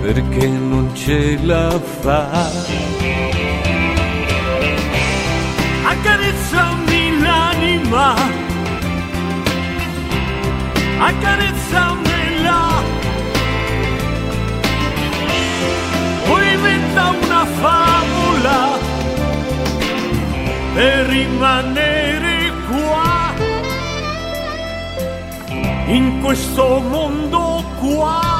perché non ce la fa. Accarezzami l'anima, accarezzamela, poi inventa una favola per rimanere qua, in questo mondo qua.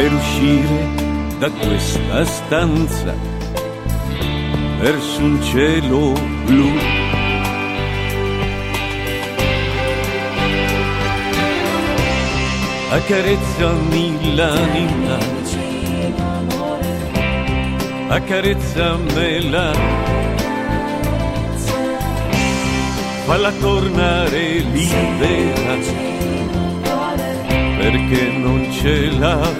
per uscire da questa stanza. Verso un cielo blu. Accarezzami l'anima, accarezzamela, falla tornare libera. Perché non ce la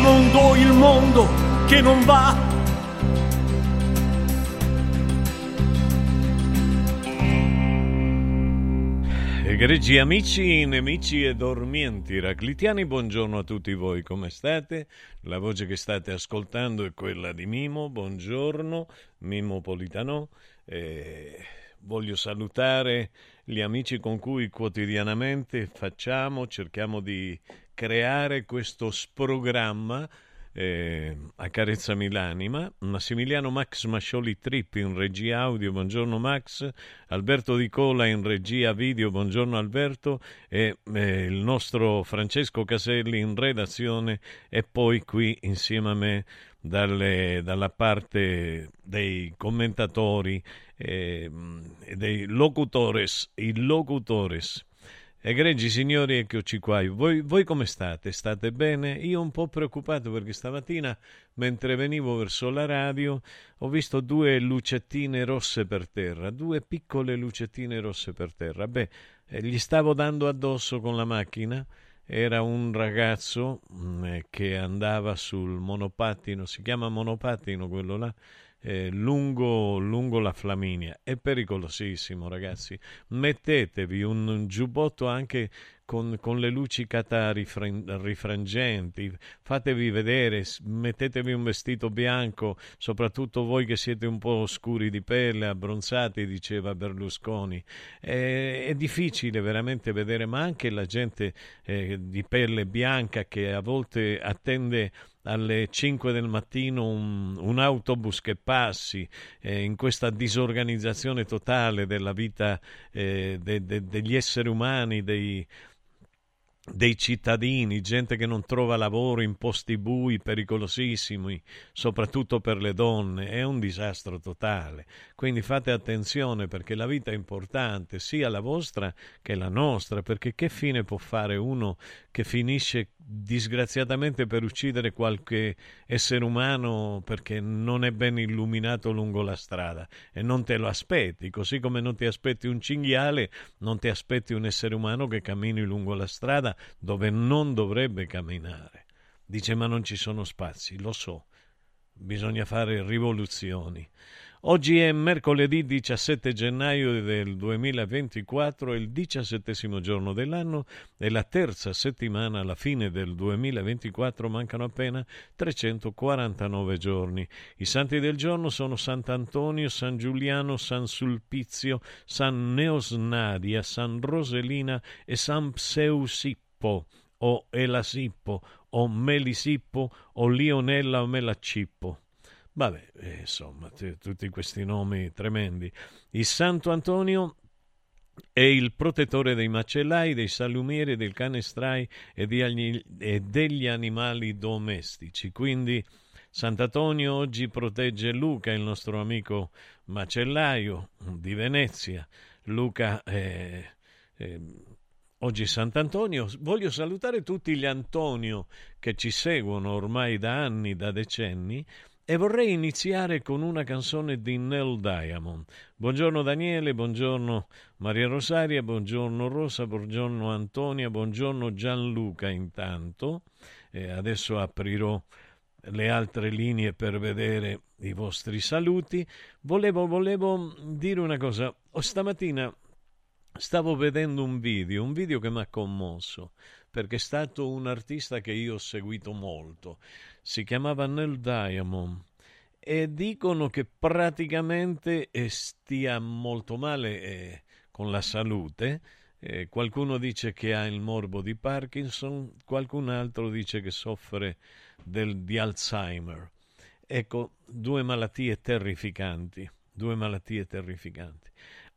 mondo, il mondo che non va. Egregi amici, nemici e dormienti raclitiani, buongiorno a tutti voi, come state? La voce che state ascoltando è quella di Mimo, buongiorno, Mimo Politano. Eh, voglio salutare gli amici con cui quotidianamente facciamo, cerchiamo di creare questo sprogramma eh, Accarezzami l'anima, Massimiliano Max Mascioli Trip in regia audio, buongiorno Max, Alberto Di Cola in regia video, buongiorno Alberto e eh, il nostro Francesco Caselli in redazione e poi qui insieme a me dalle, dalla parte dei commentatori e eh, dei locutores, i locutores Egregi signori, eccoci qua. Voi, voi, come state? State bene? Io un po' preoccupato perché stamattina, mentre venivo verso la radio, ho visto due lucettine rosse per terra, due piccole lucettine rosse per terra. Beh, eh, gli stavo dando addosso con la macchina. Era un ragazzo mm, che andava sul monopattino, si chiama monopattino quello là, eh, lungo, lungo, la Flaminia. È pericolosissimo, ragazzi. Mettetevi un, un giubbotto anche con, con, le luci catà rifrangenti, fatevi vedere, mettetevi un vestito bianco, soprattutto voi che siete un po' scuri di pelle, abbronzati, diceva Berlusconi. È, è difficile veramente vedere, ma anche la gente eh, di pelle bianca che a volte attende alle 5 del mattino un, un autobus che passi eh, in questa disorganizzazione totale della vita eh, de, de, degli esseri umani, dei, dei cittadini, gente che non trova lavoro in posti bui pericolosissimi, soprattutto per le donne, è un disastro totale. Quindi fate attenzione perché la vita è importante, sia la vostra che la nostra, perché che fine può fare uno che finisce disgraziatamente per uccidere qualche essere umano perché non è ben illuminato lungo la strada e non te lo aspetti, così come non ti aspetti un cinghiale, non ti aspetti un essere umano che cammini lungo la strada dove non dovrebbe camminare. Dice ma non ci sono spazi, lo so, bisogna fare rivoluzioni. Oggi è mercoledì 17 gennaio del 2024, il diciassettesimo giorno dell'anno e la terza settimana alla fine del 2024 mancano appena 349 giorni. I santi del giorno sono Sant'Antonio, San Giuliano, San Sulpizio, San Neosnadia, San Roselina e San Pseusippo o Elasippo o Melisippo o Lionella o Melacippo. Vabbè, eh, insomma, t- tutti questi nomi tremendi. Il Santo Antonio è il protettore dei macellai, dei salumieri, del canestrai e, di, e degli animali domestici. Quindi Sant'Antonio oggi protegge Luca, il nostro amico macellaio di Venezia. Luca è, è Oggi Sant'Antonio, voglio salutare tutti gli Antonio che ci seguono ormai da anni, da decenni, e vorrei iniziare con una canzone di Nell Diamond. Buongiorno Daniele, buongiorno Maria Rosaria, buongiorno Rosa, buongiorno Antonia, buongiorno Gianluca intanto. E adesso aprirò le altre linee per vedere i vostri saluti. Volevo, volevo dire una cosa. Stamattina stavo vedendo un video, un video che mi ha commosso, perché è stato un artista che io ho seguito molto si chiamava Nell Diamond e dicono che praticamente eh, stia molto male eh, con la salute. Eh, qualcuno dice che ha il morbo di Parkinson, qualcun altro dice che soffre del, di Alzheimer. Ecco, due malattie terrificanti, due malattie terrificanti.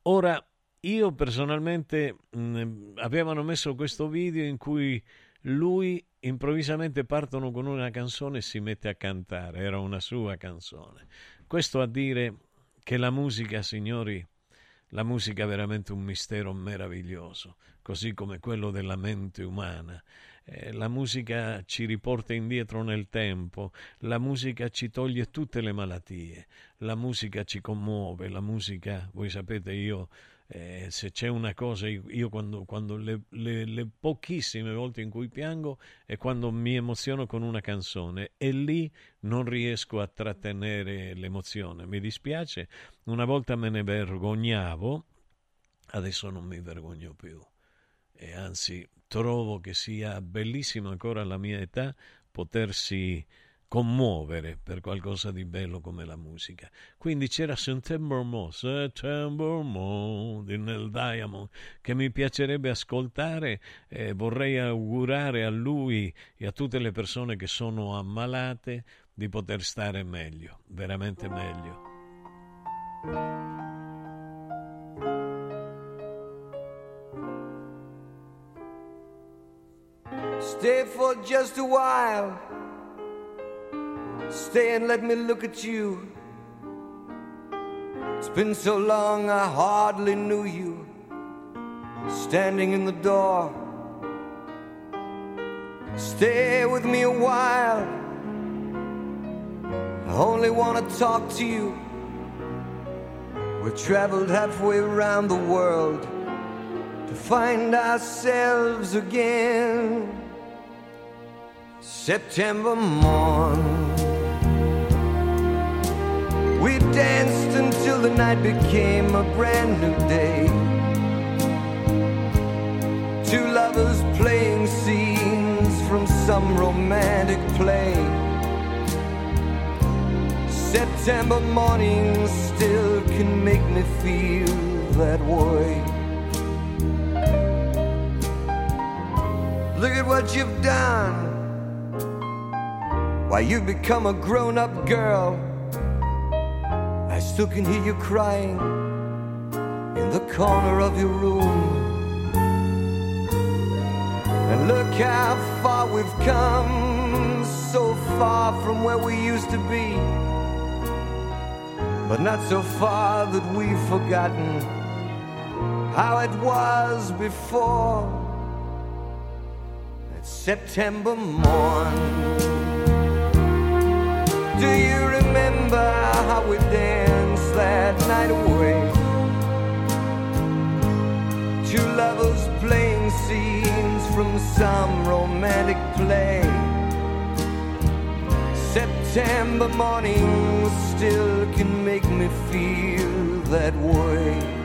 Ora, io personalmente mh, avevano messo questo video in cui lui improvvisamente partono con una canzone e si mette a cantare, era una sua canzone. Questo a dire che la musica, signori, la musica è veramente un mistero meraviglioso, così come quello della mente umana. Eh, la musica ci riporta indietro nel tempo, la musica ci toglie tutte le malattie, la musica ci commuove, la musica, voi sapete, io eh, se c'è una cosa, io quando, quando le, le, le, pochissime volte in cui piango è quando mi emoziono con una canzone e lì non riesco a trattenere l'emozione. Mi dispiace, una volta me ne vergognavo, adesso non mi vergogno più. E anzi, trovo che sia bellissimo ancora alla mia età potersi commuovere per qualcosa di bello come la musica. Quindi c'era September Mo, September Mo Nel Diamond che mi piacerebbe ascoltare e vorrei augurare a lui e a tutte le persone che sono ammalate di poter stare meglio, veramente meglio. Stay for just a while. Stay and let me look at you. It's been so long I hardly knew you. standing in the door. Stay with me a while. I only want to talk to you. We traveled halfway around the world to find ourselves again. September morn. We danced until the night became a brand new day. Two lovers playing scenes from some romantic play. September morning still can make me feel that way. Look at what you've done. Why, you've become a grown up girl. Still can hear you crying in the corner of your room. And look how far we've come, so far from where we used to be. But not so far that we've forgotten how it was before. That September morn. Do you remember how we danced that night away? Two lovers playing scenes from some romantic play. September morning still can make me feel that way.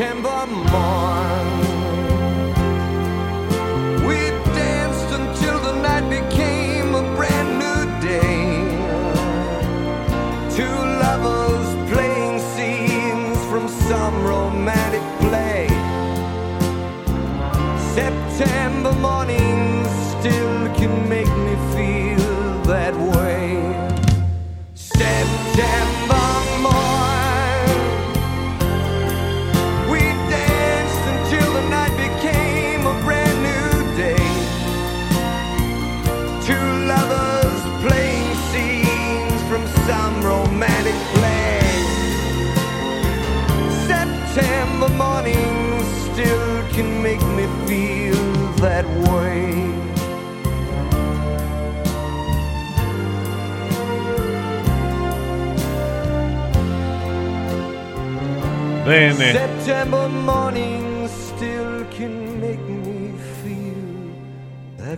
September morn. We danced until the night became a brand new day. Two lovers playing scenes from some romantic play. September mornings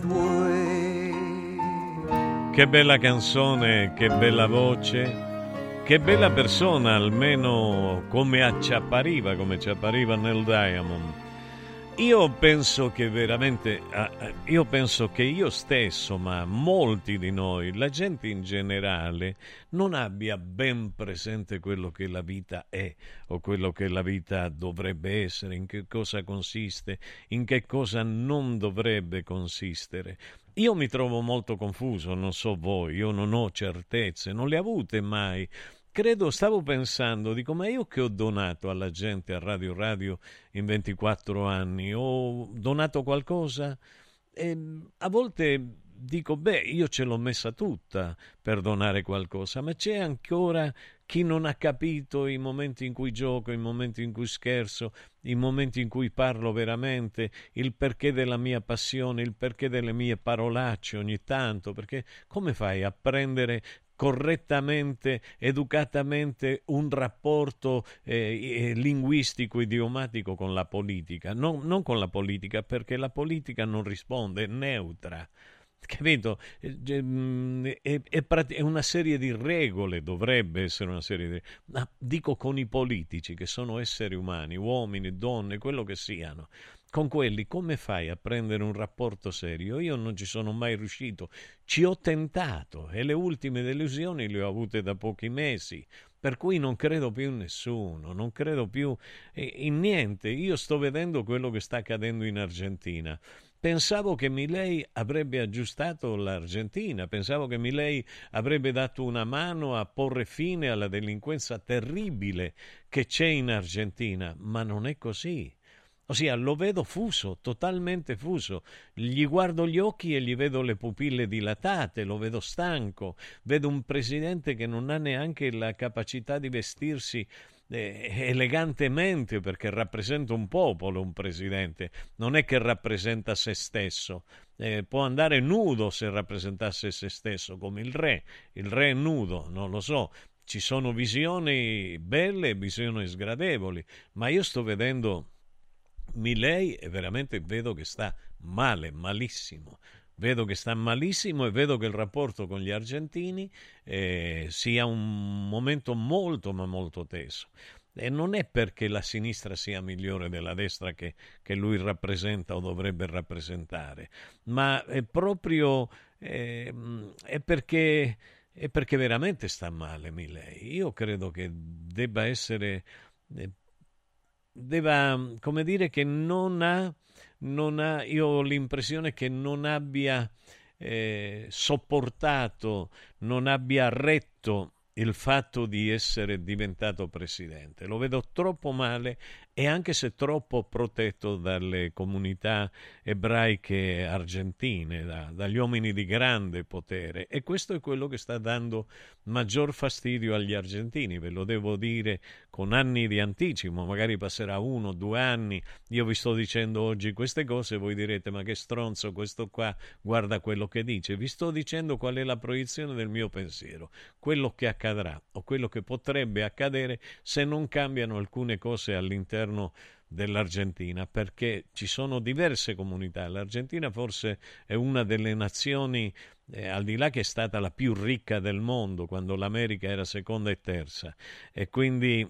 way. che bella canzone, che bella voce, che bella persona, almeno come ci appariva, come ci appariva nel Diamond. Io penso che veramente, io penso che io stesso, ma molti di noi, la gente in generale, non abbia ben presente quello che la vita è o quello che la vita dovrebbe essere, in che cosa consiste, in che cosa non dovrebbe consistere. Io mi trovo molto confuso, non so voi, io non ho certezze, non le avute mai. Credo, stavo pensando, dico, ma io che ho donato alla gente a Radio Radio in 24 anni, ho donato qualcosa? E a volte dico, beh, io ce l'ho messa tutta per donare qualcosa, ma c'è ancora chi non ha capito i momenti in cui gioco, i momenti in cui scherzo, i momenti in cui parlo veramente, il perché della mia passione, il perché delle mie parolacce ogni tanto, perché come fai a prendere correttamente, educatamente un rapporto eh, eh, linguistico, idiomatico con la politica, non, non con la politica perché la politica non risponde, è neutra. Capito? È, è, è, una serie di regole, dovrebbe essere una serie di ma dico con i politici che sono esseri umani, uomini, donne, quello che siano con quelli come fai a prendere un rapporto serio? Io non ci sono mai riuscito, ci ho tentato e le ultime delusioni le ho avute da pochi mesi, per cui non credo più in nessuno, non credo più in niente. Io sto vedendo quello che sta accadendo in Argentina. pensavo che Milei avrebbe aggiustato l'Argentina, pensavo che Milei avrebbe dato una mano a porre fine alla delinquenza terribile che c'è in Argentina, ma non è così. Ossia, lo vedo fuso, totalmente fuso. Gli guardo gli occhi e gli vedo le pupille dilatate, lo vedo stanco. Vedo un presidente che non ha neanche la capacità di vestirsi eh, elegantemente perché rappresenta un popolo un presidente, non è che rappresenta se stesso. Eh, può andare nudo se rappresentasse se stesso, come il re. Il re è nudo, non lo so, ci sono visioni belle e visioni sgradevoli, ma io sto vedendo Milei e veramente vedo che sta male, malissimo. Vedo che sta malissimo e vedo che il rapporto con gli argentini eh, sia un momento molto ma molto teso. E non è perché la sinistra sia migliore della destra che, che lui rappresenta o dovrebbe rappresentare, ma è proprio eh, è perché, è perché veramente sta male Milei. Io credo che debba essere eh, debba, come dire, che non ha, non ha io ho l'impressione che non abbia eh, sopportato, non abbia retto il fatto di essere diventato presidente. Lo vedo troppo male e anche se troppo protetto dalle comunità ebraiche argentine, da, dagli uomini di grande potere. E questo è quello che sta dando maggior fastidio agli argentini, ve lo devo dire con anni di anticipo, magari passerà uno, due anni, io vi sto dicendo oggi queste cose, voi direte ma che stronzo questo qua, guarda quello che dice, vi sto dicendo qual è la proiezione del mio pensiero, quello che accadrà o quello che potrebbe accadere se non cambiano alcune cose all'interno dell'Argentina perché ci sono diverse comunità. L'Argentina forse è una delle nazioni, eh, al di là che è stata la più ricca del mondo quando l'America era seconda e terza e quindi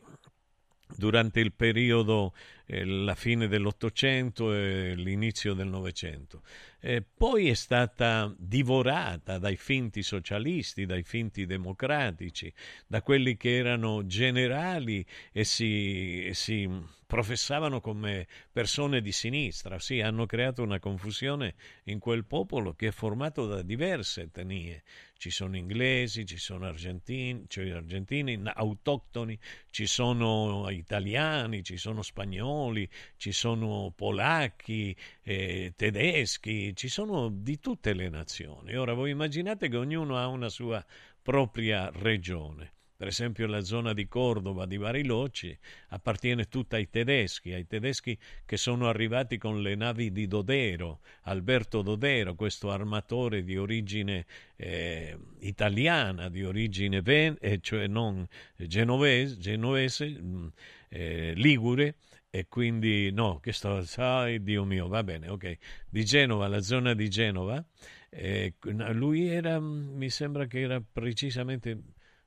durante il periodo, eh, la fine dell'Ottocento e l'inizio del Novecento. Eh, poi è stata divorata dai finti socialisti, dai finti democratici, da quelli che erano generali e si, e si professavano come persone di sinistra. Sì, hanno creato una confusione in quel popolo che è formato da diverse etnie. Ci sono inglesi, ci sono argentini, cioè argentini autoctoni, ci sono italiani, ci sono spagnoli, ci sono polacchi, eh, tedeschi, ci sono di tutte le nazioni. Ora voi immaginate che ognuno ha una sua propria regione. Per esempio la zona di Cordova, di Bariloci, appartiene tutta ai tedeschi, ai tedeschi che sono arrivati con le navi di Dodero, Alberto Dodero, questo armatore di origine eh, italiana, di origine ven- eh, cioè non genovese, genovese mm, eh, ligure, e quindi no, che sto, sai, Dio mio, va bene, ok, di Genova, la zona di Genova, eh, lui era, mi sembra che era precisamente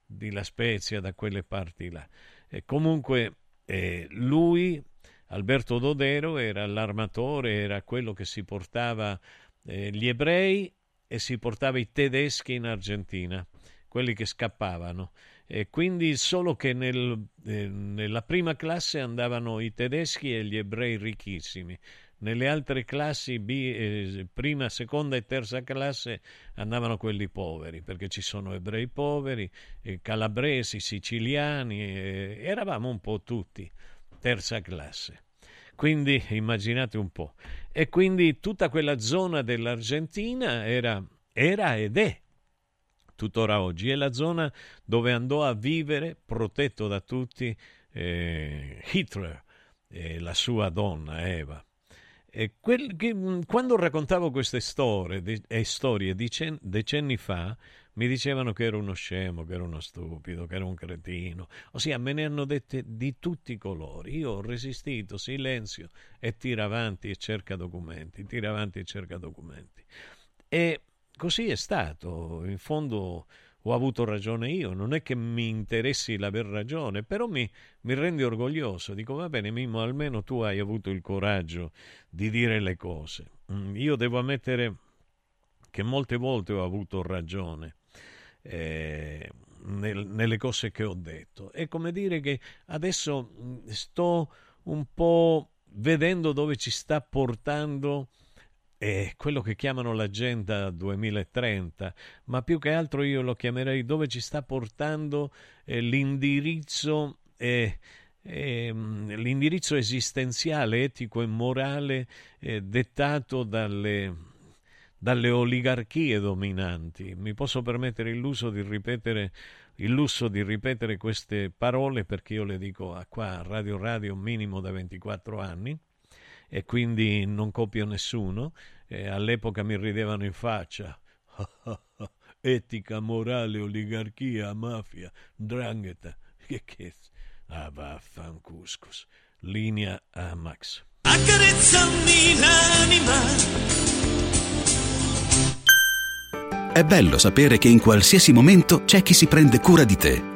di La Spezia, da quelle parti là. E comunque eh, lui, Alberto Dodero, era l'armatore, era quello che si portava eh, gli ebrei e si portava i tedeschi in Argentina, quelli che scappavano e quindi solo che nel, eh, nella prima classe andavano i tedeschi e gli ebrei ricchissimi. Nelle altre classi, B, eh, prima, seconda e terza classe, andavano quelli poveri, perché ci sono ebrei poveri, eh, calabresi, siciliani, eh, eravamo un po' tutti, terza classe. Quindi immaginate un po'. E quindi tutta quella zona dell'Argentina era, era ed è tuttora oggi, è la zona dove andò a vivere, protetto da tutti, eh, Hitler e la sua donna Eva. Quel, che, mm, quando raccontavo queste storie, de, eh, storie dicen, decenni fa, mi dicevano che ero uno scemo, che ero uno stupido, che ero un cretino. Ossia, me ne hanno dette di tutti i colori. Io ho resistito, silenzio, e tira avanti e cerca documenti, tira avanti e cerca documenti. E così è stato. In fondo ho avuto ragione io, non è che mi interessi l'aver ragione, però mi, mi rende orgoglioso. Dico, va bene, Mimmo, almeno tu hai avuto il coraggio di dire le cose. Mm, io devo ammettere che molte volte ho avuto ragione. Eh, nel, nelle cose che ho detto. È come dire che adesso sto un po' vedendo dove ci sta portando è quello che chiamano l'agenda 2030, ma più che altro io lo chiamerei dove ci sta portando eh, l'indirizzo, eh, eh, l'indirizzo esistenziale, etico e morale eh, dettato dalle, dalle oligarchie dominanti. Mi posso permettere il lusso di ripetere lusso di ripetere queste parole perché io le dico a qua Radio Radio minimo da 24 anni e quindi non copio nessuno. E all'epoca mi ridevano in faccia. Etica, morale, oligarchia, mafia, drangheta. Che che... Ah, vaffancuscus. Linea Amax. Accarezzami l'anima è bello sapere che in qualsiasi momento c'è chi si prende cura di te.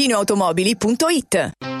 valentinoautomobili.it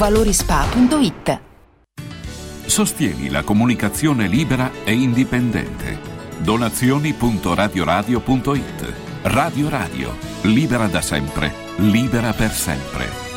valorispa.it. Sostieni la comunicazione libera e indipendente. Donazioni.radioradio.it Radio Radio, libera da sempre, libera per sempre.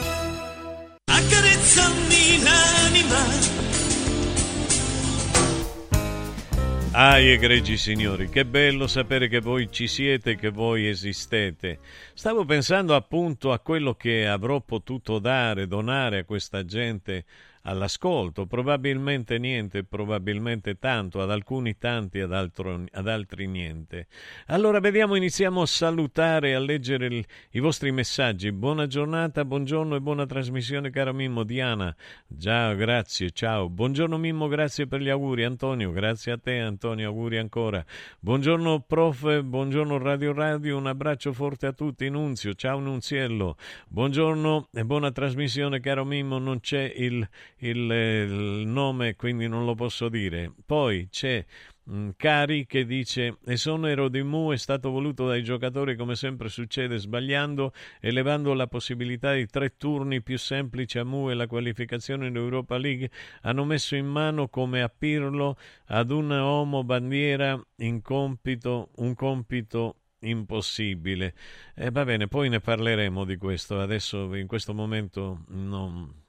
Ah, egregi signori, che bello sapere che voi ci siete, che voi esistete. Stavo pensando appunto a quello che avrò potuto dare, donare a questa gente all'ascolto, probabilmente niente, probabilmente tanto, ad alcuni tanti, ad, altro, ad altri niente. Allora vediamo, iniziamo a salutare, a leggere il, i vostri messaggi. Buona giornata, buongiorno e buona trasmissione, caro Mimmo Diana. Ciao, grazie, ciao. Buongiorno Mimmo, grazie per gli auguri. Antonio, grazie a te Antonio, auguri ancora. Buongiorno prof, buongiorno Radio Radio, un abbraccio forte a tutti. Nunzio, ciao Nunziello. Buongiorno e buona trasmissione, caro Mimmo, non c'è il il, il nome, quindi non lo posso dire. Poi c'è mm, Cari che dice esonero di Mu è stato voluto dai giocatori come sempre succede sbagliando elevando la possibilità di tre turni più semplici a Mu e la qualificazione in Europa League. Hanno messo in mano come a Pirlo ad una uomo bandiera in compito, un compito impossibile. E eh, va bene poi ne parleremo di questo. Adesso in questo momento non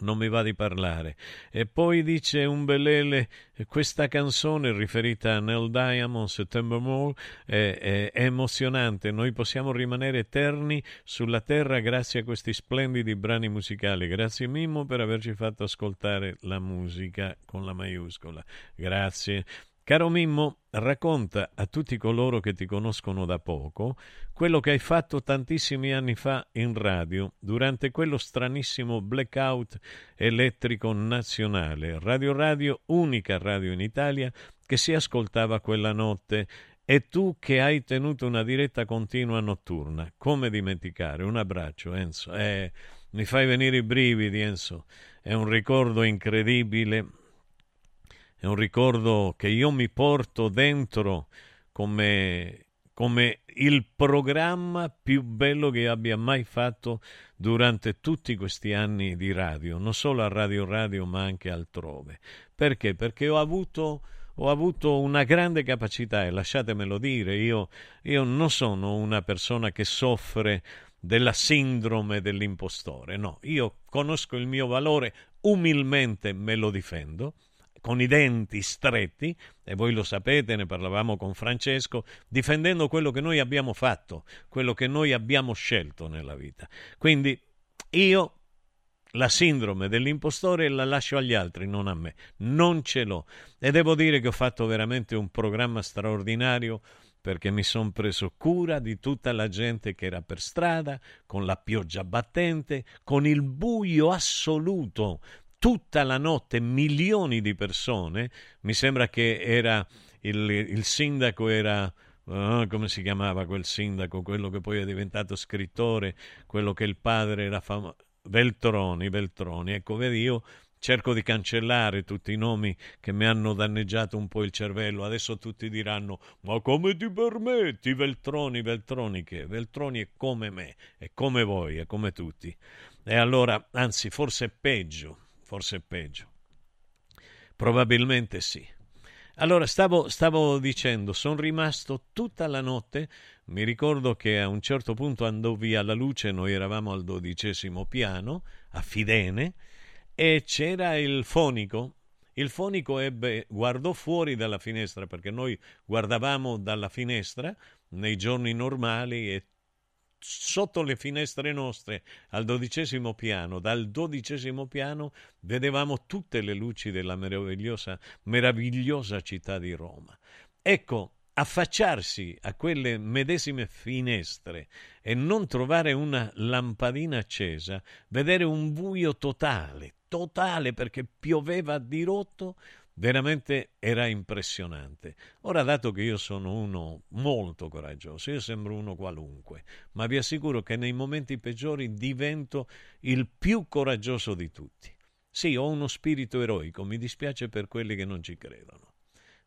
non mi va di parlare. E poi dice un Belele, questa canzone riferita a Neil Diamond, September Mall, è, è, è, emozionante. Noi possiamo rimanere eterni sulla terra grazie a questi splendidi brani musicali. Grazie Mimmo per averci fatto ascoltare la musica con la maiuscola. Grazie. Caro Mimmo, racconta a tutti coloro che ti conoscono da poco quello che hai fatto tantissimi anni fa in radio durante quello stranissimo blackout elettrico nazionale. Radio Radio, unica radio in Italia che si ascoltava quella notte e tu che hai tenuto una diretta continua notturna. Come dimenticare? Un abbraccio, Enzo. Eh, mi fai venire i brividi, Enzo. È un ricordo incredibile è un ricordo che io mi porto dentro come, come il programma più bello che abbia mai fatto durante tutti questi anni di radio, non solo a Radio Radio ma anche altrove. Perché? Perché ho avuto ho avuto una grande capacità e lasciatemelo dire, io, io, non sono una persona che soffre della sindrome dell'impostore, no, io conosco il mio valore, umilmente me lo difendo con i denti stretti, e voi lo sapete, ne parlavamo con Francesco, difendendo quello che noi abbiamo fatto, quello che noi abbiamo scelto nella vita. Quindi io la sindrome dell'impostore la lascio agli altri, non a me. Non ce l'ho. E devo dire che ho fatto veramente un programma straordinario perché mi sono preso cura di tutta la gente che era per strada, con la pioggia battente, con il buio assoluto tutta la notte milioni di persone, mi sembra che era il, il sindaco era Oh, come si chiamava quel sindaco, quello che poi è diventato scrittore, quello che il padre era famoso, Veltroni, Veltroni. Ecco, vedi, io cerco di cancellare tutti i nomi che mi hanno danneggiato un po' il cervello. Adesso tutti diranno, ma come ti permetti, Veltroni, Veltroni, che Veltroni è come me, è come voi, è come tutti. E allora, anzi, forse è peggio, forse è peggio. Probabilmente sì. Allora, stavo, stavo dicendo, sono rimasto tutta la notte, mi ricordo che a un certo punto andò via la luce, noi eravamo al dodicesimo piano, a Fidene, e c'era il fonico. Il fonico ebbe, guardò fuori dalla finestra, perché noi guardavamo dalla finestra nei giorni normali e sotto le finestre nostre al dodicesimo piano, dal dodicesimo piano vedevamo tutte le luci della meravigliosa, meravigliosa città di Roma. Ecco, affacciarsi a quelle medesime finestre e non trovare una lampadina accesa, vedere un buio totale, totale perché pioveva a dirotto, Veramente era impressionante. Ora, dato che io sono uno molto coraggioso, io sembro uno qualunque, ma vi assicuro che nei momenti peggiori divento il più coraggioso di tutti. Sì, ho uno spirito eroico, mi dispiace per quelli che non ci credono.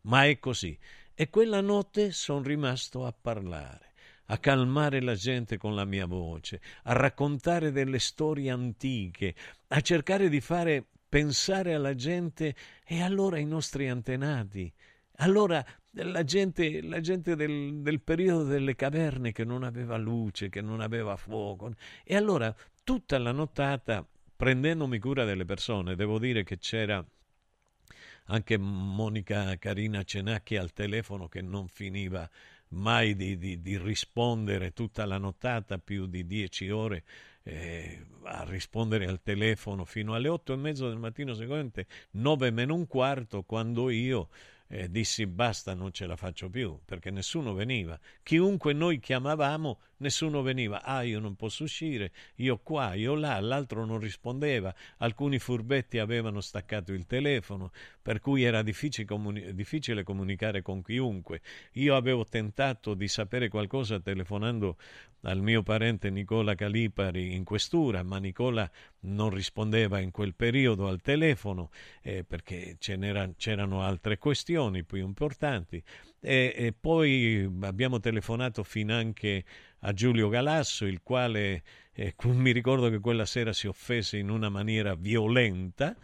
Ma è così. E quella notte sono rimasto a parlare, a calmare la gente con la mia voce, a raccontare delle storie antiche, a cercare di fare pensare alla gente e allora ai nostri antenati. Allora la gente, la gente del, del, periodo delle caverne che non aveva luce, che non aveva fuoco. E allora tutta la nottata, prendendomi cura delle persone, devo dire che c'era anche Monica Carina Cenacchi al telefono che non finiva mai di, di, di rispondere tutta la nottata, più di dieci ore eh, a rispondere al telefono fino alle otto e mezzo del mattino seguente, nove meno un quarto, quando io eh, dissi basta, non ce la faccio più, perché nessuno veniva. Chiunque noi chiamavamo, nessuno veniva. Ah, io non posso uscire, io qua, io là, l'altro non rispondeva. Alcuni furbetti avevano staccato il telefono, per cui era difficile, comuni- difficile comunicare con chiunque. Io avevo tentato di sapere qualcosa telefonando al mio parente Nicola Calipari in questura, ma Nicola non rispondeva in quel periodo al telefono eh, perché c'erano altre questioni più importanti. E, e, poi abbiamo telefonato fin anche a Giulio Galasso, il quale eh, mi ricordo che quella sera si offese in una maniera violenta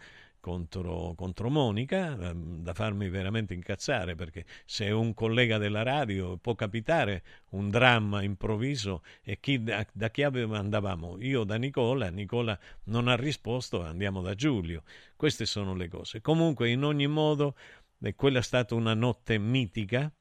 contro, contro Monica, ehm, da farmi veramente incazzare, perché se un collega della radio può capitare un dramma improvviso e chi, da, da chi andavamo? Io da Nicola, Nicola non ha risposto, andiamo da Giulio. Queste sono le cose. Comunque, in ogni modo, eh, quella è stata una notte mitica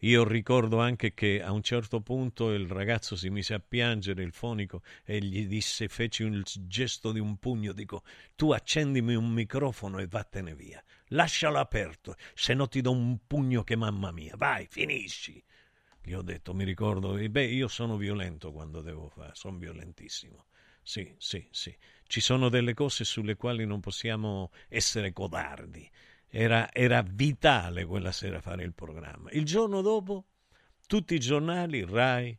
io ricordo anche che a un certo punto il ragazzo si mise a piangere, il fonico, e gli disse, feci il gesto di un pugno, dico, tu accendimi un microfono e vattene via, lascialo aperto, se no ti do un pugno che mamma mia, vai, finisci. Gli ho detto, mi ricordo, beh, io sono violento quando devo fare, sono violentissimo. Sì, sì, sì. Ci sono delle cose sulle quali non possiamo essere codardi era, era vitale quella sera fare il programma. Il giorno dopo, tutti i giornali, Rai,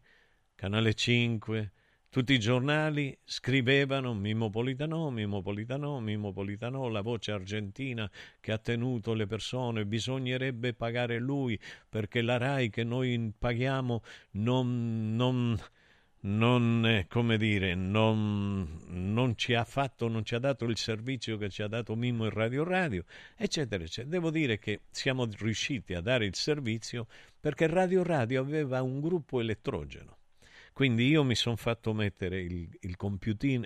Canale 5, tutti i giornali scrivevano Mimo Politano, Mimo Politano, Mimo Politano, la voce argentina che ha tenuto le persone, bisognerebbe pagare lui perché la RAI che noi paghiamo non, non, non, come dire, non, non, ci ha fatto, non ci ha dato il servizio che ci ha dato Mimmo in Radio Radio, eccetera, eccetera. Devo dire che siamo riusciti a dare il servizio perché Radio Radio aveva un gruppo elettrogeno. Quindi io mi sono fatto mettere il, il,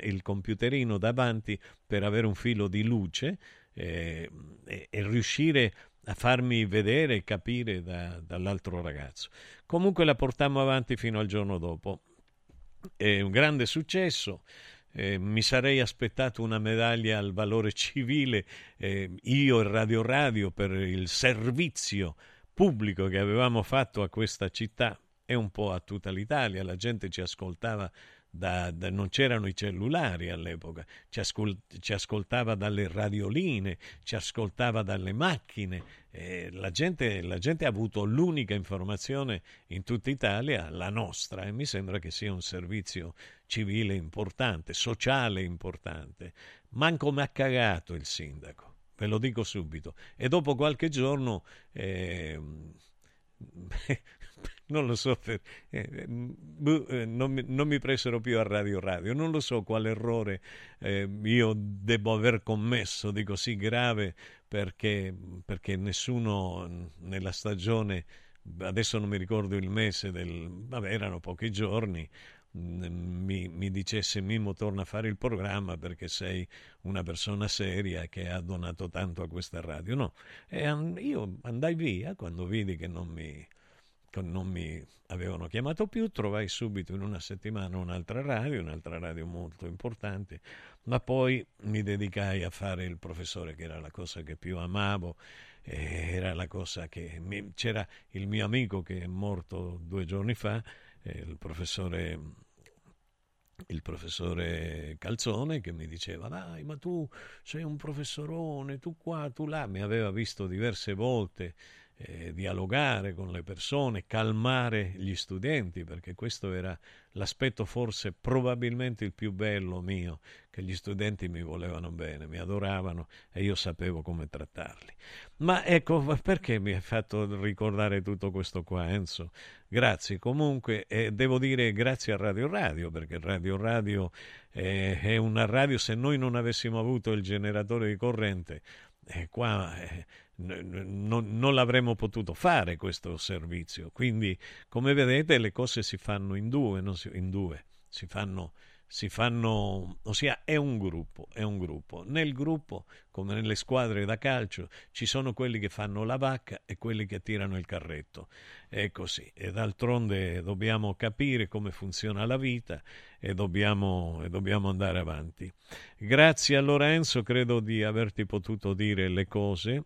il, computerino davanti per avere un filo di luce eh, e, e, riuscire a farmi vedere e capire da, dall'altro ragazzo. Comunque la portammo avanti fino al giorno dopo è un grande successo. Eh, mi sarei aspettato una medaglia al valore civile, eh, io e Radio Radio, per il servizio pubblico che avevamo fatto a questa città e un po' a tutta l'Italia. La gente ci ascoltava da, da, non c'erano i cellulari all'epoca, ci, ascol, ci, ascoltava dalle radioline, ci ascoltava dalle macchine. Eh, la, gente, la, gente, ha avuto l'unica informazione in tutta Italia, la nostra, e mi sembra che sia un servizio civile importante, sociale importante. Manco mi ha cagato il sindaco, ve lo dico subito. E dopo qualche giorno... Eh, non lo so, per, eh, eh, non, mi, non, mi, presero più a Radio Radio, non lo so quale errore eh, io devo aver commesso di così grave perché, perché nessuno nella stagione, adesso non mi ricordo il mese, del, vabbè erano pochi giorni, mm, mi, mi, dicesse Mimmo torna a fare il programma perché sei una persona seria che ha donato tanto a questa radio. No, e io andai via quando vidi che non mi non mi avevano chiamato più, trovai subito in una settimana un'altra radio, un'altra radio molto importante, ma poi mi dedicai a fare il professore, che era la cosa che più amavo, era la cosa che mi, c'era il mio amico che è morto due giorni fa, eh, il professore il professore Calzone che mi diceva dai ma tu sei un professorone tu qua tu là mi aveva visto diverse volte eh, dialogare con le persone, calmare gli studenti, perché questo era l'aspetto forse probabilmente il più bello mio, che gli studenti mi volevano bene, mi adoravano e io sapevo come trattarli. Ma ecco, perché mi hai fatto ricordare tutto questo qua, Enzo? Grazie comunque e devo dire grazie a Radio Radio, perché Radio Radio eh, è una radio, se noi non avessimo avuto il generatore di corrente, eh, qua eh, non, non l'avremmo potuto fare questo servizio. Quindi, come vedete, le cose si fanno in due, si, in due. Si, fanno, si fanno, ossia è un gruppo, è un gruppo. Nel gruppo, come nelle squadre da calcio, ci sono quelli che fanno la vacca e quelli che tirano il carretto. È così. E d'altronde dobbiamo capire come funziona la vita e dobbiamo, e dobbiamo andare avanti. Grazie a Lorenzo, credo di averti potuto dire le cose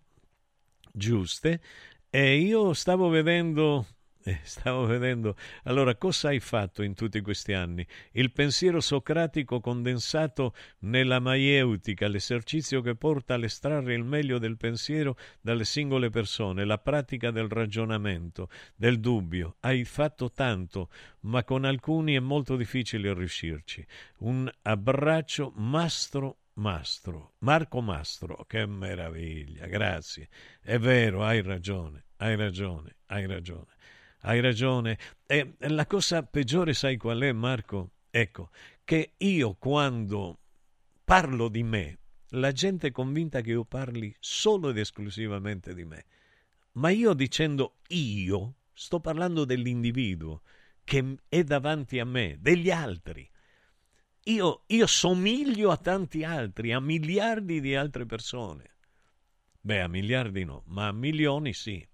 giuste. E io stavo vedendo eh, stavo vedendo. Allora, cosa hai fatto in tutti questi anni? Il pensiero socratico condensato nella maieutica, l'esercizio che porta all'estrarre il meglio del pensiero dalle singole persone, la pratica del ragionamento, del dubbio. Hai fatto tanto, ma con alcuni è molto difficile riuscirci. Un abbraccio mastro Mastro, Marco Mastro, che meraviglia, grazie. È vero, hai ragione, hai ragione, hai ragione hai ragione. E la cosa peggiore, sai qual è, Marco? Ecco, che io quando parlo di me, la gente è convinta che io parli solo ed esclusivamente di me. Ma io dicendo io, sto parlando dell'individuo che è davanti a me, degli altri. Io, io somiglio a tanti altri, a miliardi di altre persone. Beh, a miliardi no, ma a milioni sì.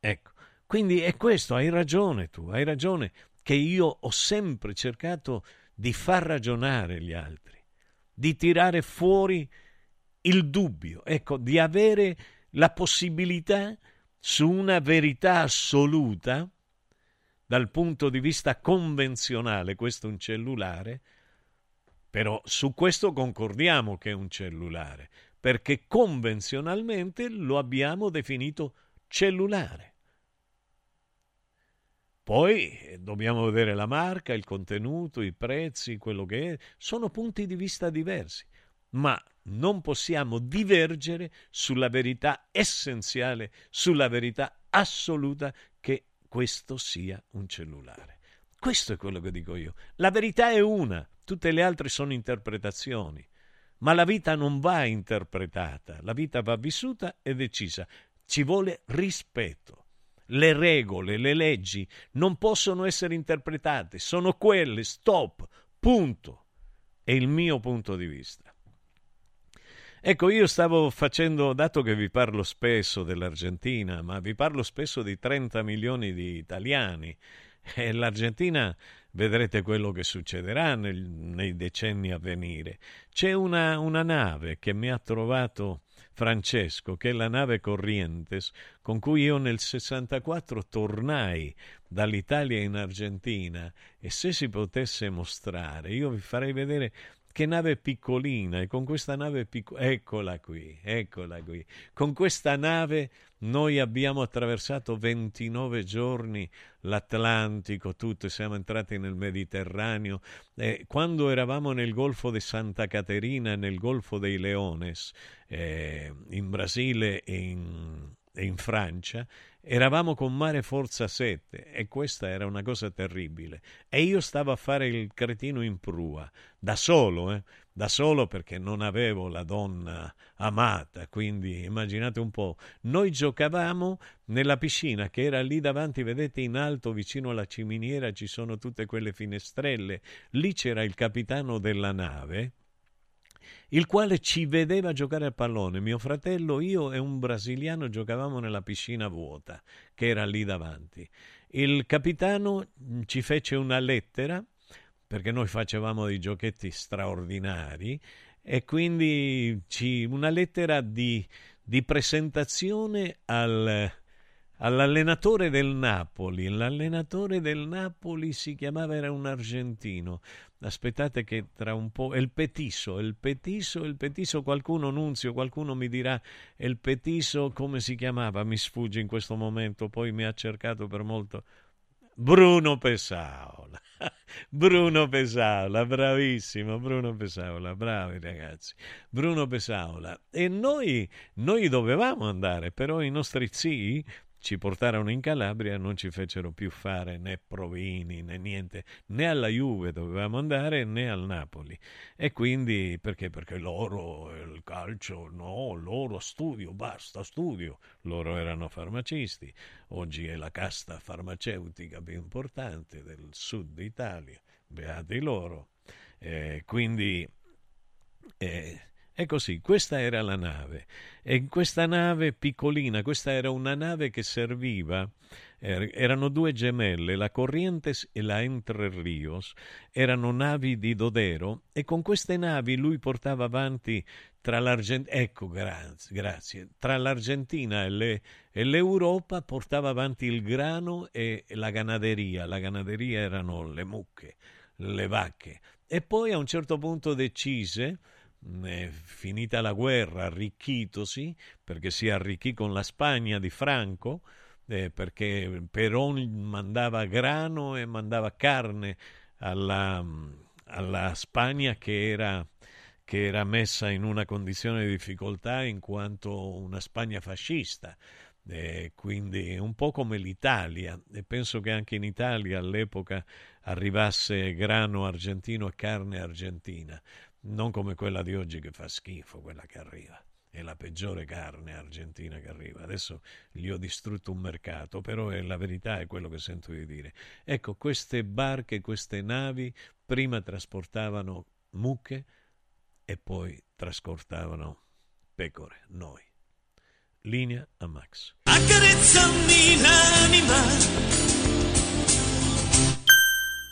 Ecco, quindi è questo, hai ragione tu, hai ragione che io ho sempre cercato di far ragionare gli altri, di tirare fuori il dubbio, ecco, di avere la possibilità su una verità assoluta dal punto di vista convenzionale, questo è un cellulare, però su questo concordiamo che è un cellulare, perché convenzionalmente lo abbiamo definito cellulare. Poi eh, dobbiamo vedere la marca, il contenuto, i prezzi, quello che è. Sono punti di vista diversi, ma non possiamo divergere sulla verità essenziale, sulla verità assoluta che questo sia un cellulare. Questo è quello che dico io. La verità è una, tutte le altre sono interpretazioni. Ma la vita non va interpretata, la vita va vissuta e decisa. Ci vuole rispetto le regole, le leggi non possono essere interpretate, sono quelle, stop, punto. È il mio punto di vista. Ecco, io stavo facendo, dato che vi parlo spesso dell'Argentina, ma vi parlo spesso di 30 milioni di italiani, e l'Argentina vedrete quello che succederà nel, nei decenni a venire. C'è una, una nave che mi ha trovato Francesco, che è la nave Corrientes con cui io nel 64 tornai dall'Italia in Argentina e se si potesse mostrare, io vi farei vedere che nave piccolina e con questa nave piccola eccola qui, eccola qui. Con questa nave noi abbiamo attraversato 29 giorni l'Atlantico, tutto, siamo entrati nel Mediterraneo. Eh, quando eravamo nel Golfo di Santa Caterina, nel Golfo dei Leones, eh, in Brasile e in, in Francia, Eravamo con mare forza 7 e questa era una cosa terribile. E io stavo a fare il cretino in prua, da solo, eh? da solo perché non avevo la donna amata, quindi immaginate un po'. Noi giocavamo nella piscina che era lì davanti, vedete in alto vicino alla ciminiera ci sono tutte quelle finestrelle, lì c'era il capitano della nave il quale ci vedeva giocare a pallone. Mio fratello, io e un brasiliano giocavamo nella piscina vuota che era lì davanti. Il capitano ci fece una lettera perché noi facevamo dei giochetti straordinari e quindi ci, una lettera di, di presentazione al, all'allenatore del Napoli. L'allenatore del Napoli si chiamava, era un argentino. Aspettate che tra un po'... il petiso, il petiso, il petiso, qualcuno, Nunzio, qualcuno mi dirà il petiso come si chiamava? Mi sfugge in questo momento, poi mi ha cercato per molto... Bruno Pesaola. Bruno Pesaola, bravissimo, Bruno Pesaola, bravi ragazzi. Bruno Pesaola. E noi, noi dovevamo andare, però i nostri zii ci portarono in Calabria e non ci fecero più fare né provini né niente, né alla Juve dovevamo andare né al Napoli. E quindi perché? Perché loro, il calcio, no, loro studio, basta studio. Loro erano farmacisti, oggi è la casta farmaceutica più importante del sud Italia beati loro. Eh, quindi eh, è così, questa era la nave. E questa nave piccolina, questa era una nave che serviva, er, erano due gemelle, la Corrientes e la Entre Rios, erano navi di Dodero e con queste navi lui portava avanti tra l'Argentina, ecco grazie, grazie, tra l'Argentina e, le, e l'Europa portava avanti il grano e la ganaderia, la ganaderia erano le mucche, le vacche. E poi a un certo punto decise finita la guerra, arricchitosi, perché si arricchì con la Spagna di Franco, eh, perché Perón mandava grano e mandava carne alla, alla Spagna che era, che era messa in una condizione di difficoltà in quanto una Spagna fascista. Eh, quindi un po' come l'Italia e penso che anche in Italia all'epoca arrivasse grano argentino e carne argentina non come quella di oggi che fa schifo, quella che arriva. È la peggiore carne argentina che arriva. Adesso gli ho distrutto un mercato, però è la verità è quello che sento di dire. Ecco, queste barche, queste navi prima trasportavano mucche e poi trasportavano pecore, noi. Linea a Max. Accarezzami l'anima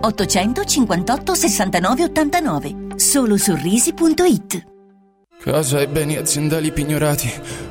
858 69 89 solosorrisi.it Casa e beni aziendali pignorati,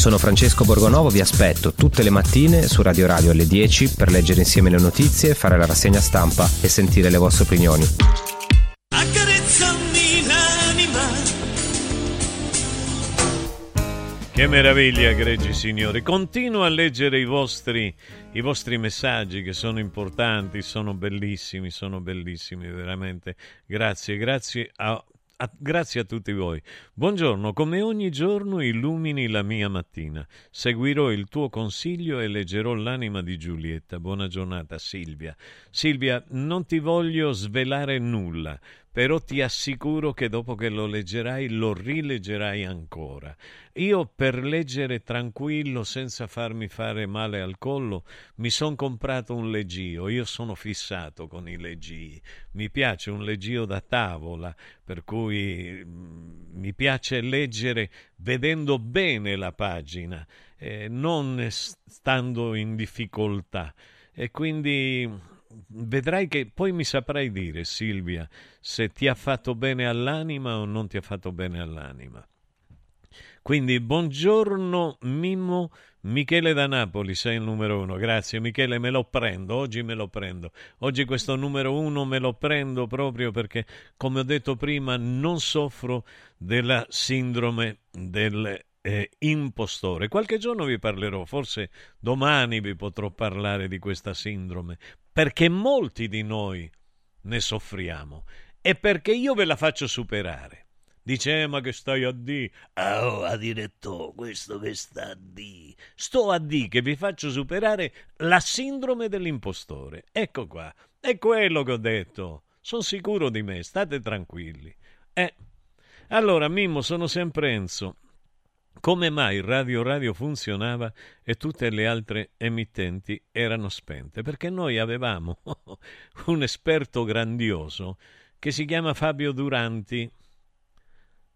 Sono Francesco Borgonovo, vi aspetto tutte le mattine su Radio Radio alle 10 per leggere insieme le notizie, fare la rassegna stampa e sentire le vostre opinioni. Che meraviglia, egregi signori. Continuo a leggere i vostri, i vostri, messaggi che sono importanti, sono bellissimi, sono bellissimi, veramente. Grazie, grazie a, a, grazie a tutti voi. Buongiorno, come ogni giorno illumini la mia mattina. Seguirò il tuo consiglio e leggerò l'anima di Giulietta. Buona giornata, Silvia. Silvia, non ti voglio svelare nulla però ti assicuro che dopo che lo leggerai lo rileggerai ancora. Io per leggere tranquillo senza farmi fare male al collo mi son comprato un leggio, io sono fissato con i leggii, mi piace un leggio da tavola, per cui mm, mi piace leggere vedendo bene la pagina, eh, non stando in difficoltà. E quindi vedrai che poi mi saprai dire, Silvia, se ti ha fatto bene all'anima o non ti ha fatto bene all'anima. Quindi buongiorno Mimmo Michele da Napoli, sei il numero uno. Grazie Michele, me lo prendo, oggi me lo prendo. Oggi questo numero uno me lo prendo proprio perché, come ho detto prima, non soffro della sindrome del eh, impostore. Qualche giorno vi parlerò, forse domani vi potrò parlare di questa sindrome, perché molti di noi ne soffriamo e perché io ve la faccio superare. Dice, eh, ma che stai a di? Oh, a diretto, questo che sta a di. Sto a di che vi faccio superare la sindrome dell'impostore. Ecco qua, è quello che ho detto. Sono sicuro di me, state tranquilli. Eh. Allora, Mimmo, sono sempre Enzo. Come mai Radio Radio funzionava e tutte le altre emittenti erano spente? Perché noi avevamo un esperto grandioso che si chiama Fabio Duranti.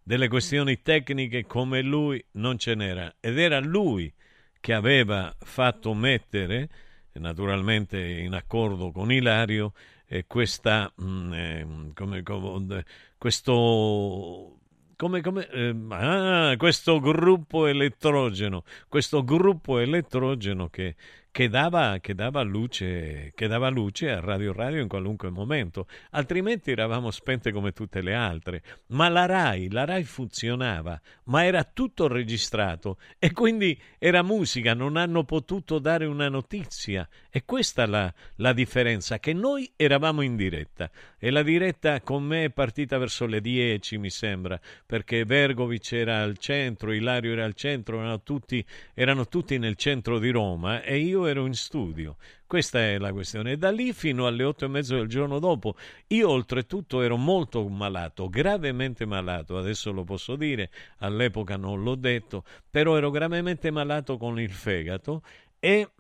Delle questioni tecniche come lui non ce n'era. Ed era lui che aveva fatto mettere, naturalmente in accordo con Ilario, eh, questa, mm, eh, come, come, questo come, come eh, ah, questo gruppo elettrogeno, questo gruppo elettrogeno che, che dava, che, dava luce, che dava luce a Radio Radio in qualunque momento, altrimenti eravamo spente come tutte le altre. Ma la RAI, la RAI funzionava, ma era tutto registrato e quindi era musica, non hanno potuto dare una notizia. E questa la, la differenza, che noi eravamo in diretta e la diretta con me è partita verso le 10, mi sembra, perché Vergovic era al centro, Ilario era al centro, erano tutti, erano tutti nel centro di Roma e io ero in studio. Questa è la questione. Da lì fino alle otto e mezzo del giorno dopo, io oltretutto ero molto malato, gravemente malato, adesso lo posso dire, all'epoca non l'ho detto, però ero gravemente malato con il fegato e,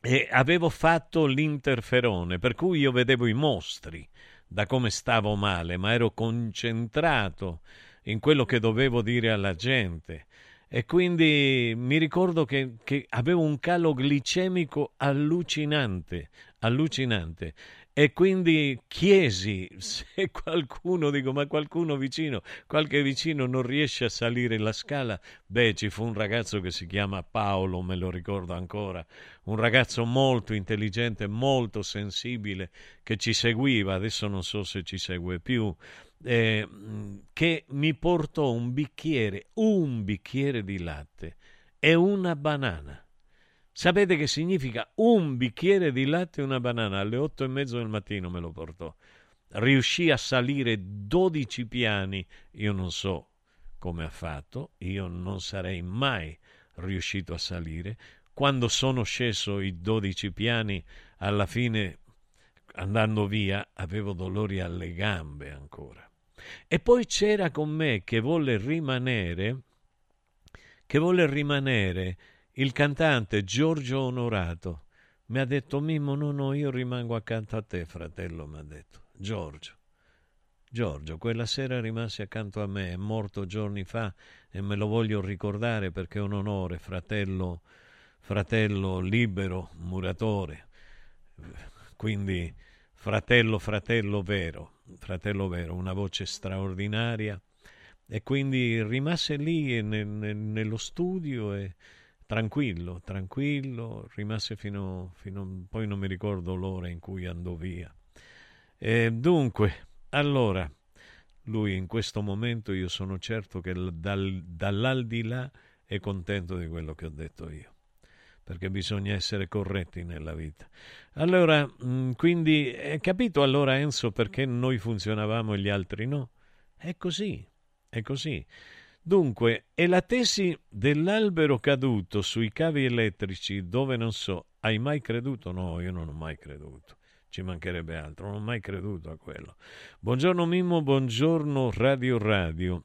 e avevo fatto l'interferone, per cui io vedevo i mostri da come stavo male, ma ero concentrato in quello che dovevo dire alla gente e quindi mi ricordo che, che avevo un calo glicemico allucinante, allucinante. E quindi chiesi se qualcuno, dico, ma qualcuno vicino, qualche vicino non riesce a salire la scala. Beh, ci fu un ragazzo che si chiama Paolo, me lo ricordo ancora, un ragazzo molto intelligente, molto sensibile, che ci seguiva, adesso non so se ci segue più, eh, che mi portò un bicchiere, un bicchiere di latte e una banana. Sapete che significa un bicchiere di latte e una banana? Alle otto e mezzo del mattino me lo portò. Riuscì a salire dodici piani. Io non so come ha fatto, io non sarei mai riuscito a salire. Quando sono sceso i dodici piani, alla fine, andando via, avevo dolori alle gambe ancora. E poi c'era con me che volle rimanere, che volle rimanere il cantante Giorgio Onorato. Mi ha detto Mimmo, no, no, io rimango accanto a te, fratello, mi ha detto Giorgio. Giorgio, quella sera rimase accanto a me, è morto giorni fa e me lo voglio ricordare perché è un onore, fratello, fratello libero, muratore. Quindi fratello, fratello vero, fratello vero, una voce straordinaria. E quindi rimase lì nel, nel, nello studio e tranquillo, tranquillo, rimase fino, fino poi non mi ricordo l'ora in cui andò via. E dunque, allora, lui in questo momento io sono certo che dal, dall'aldilà è contento di quello che ho detto io perché bisogna essere corretti nella vita. Allora, mm, quindi, hai capito allora Enzo perché noi funzionavamo e gli altri no? È così, è così. Dunque, è la tesi dell'albero caduto sui cavi elettrici dove non so, hai mai creduto? No, io non ho mai creduto. Ci mancherebbe altro, non ho mai creduto a quello. Buongiorno Mimmo, buongiorno Radio Radio.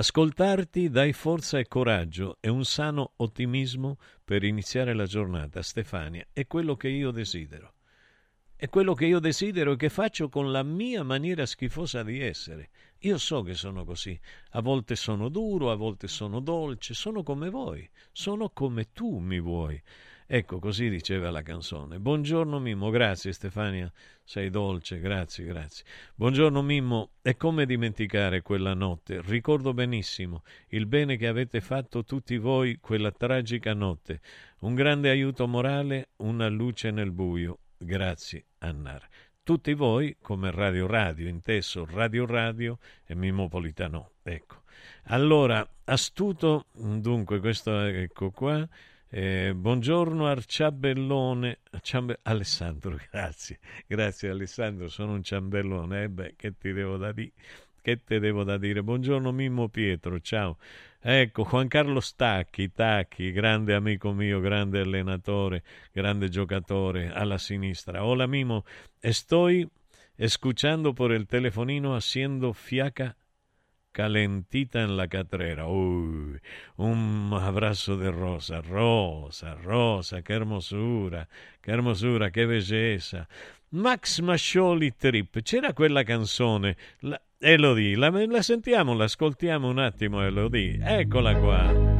Ascoltarti dai forza e coraggio e un sano ottimismo per iniziare la giornata, Stefania, è quello che io desidero. È quello che io desidero e che faccio con la mia maniera schifosa di essere. Io so che sono così. A volte sono duro, a volte sono dolce, sono come voi, sono come tu mi vuoi. Ecco, così diceva la canzone. Buongiorno Mimmo, grazie Stefania, sei dolce, grazie, grazie. Buongiorno Mimmo, e come dimenticare quella notte? Ricordo benissimo il bene che avete fatto tutti voi quella tragica notte. Un grande aiuto morale, una luce nel buio. Grazie, Annar. Tutti voi, come Radio Radio, inteso Radio Radio e Mimmo Politano. Ecco. Allora, astuto, dunque, questo ecco qua. Eh, buongiorno Arciabellone, Ciambe... Alessandro, grazie, grazie Alessandro, sono un ciambellone, eh beh, che ti devo da dire? Che te devo da dire? Buongiorno Mimmo Pietro, ciao. Ecco, Juan Carlo Stacchi, Tacchi, grande amico mio, grande allenatore, grande giocatore alla sinistra. Hola Mimo, estoy escuchando por el telefonino haciendo fiaca calentita en la catrera. Uy, un abrazo de Rosa, Rosa, Rosa, qué hermosura, qué hermosura, qué bellezza. Max Mascioli Trip, c'era quella canzone, la, Elodie, la, la sentiamo, l'ascoltiamo un attimo Elodie, eccola qua.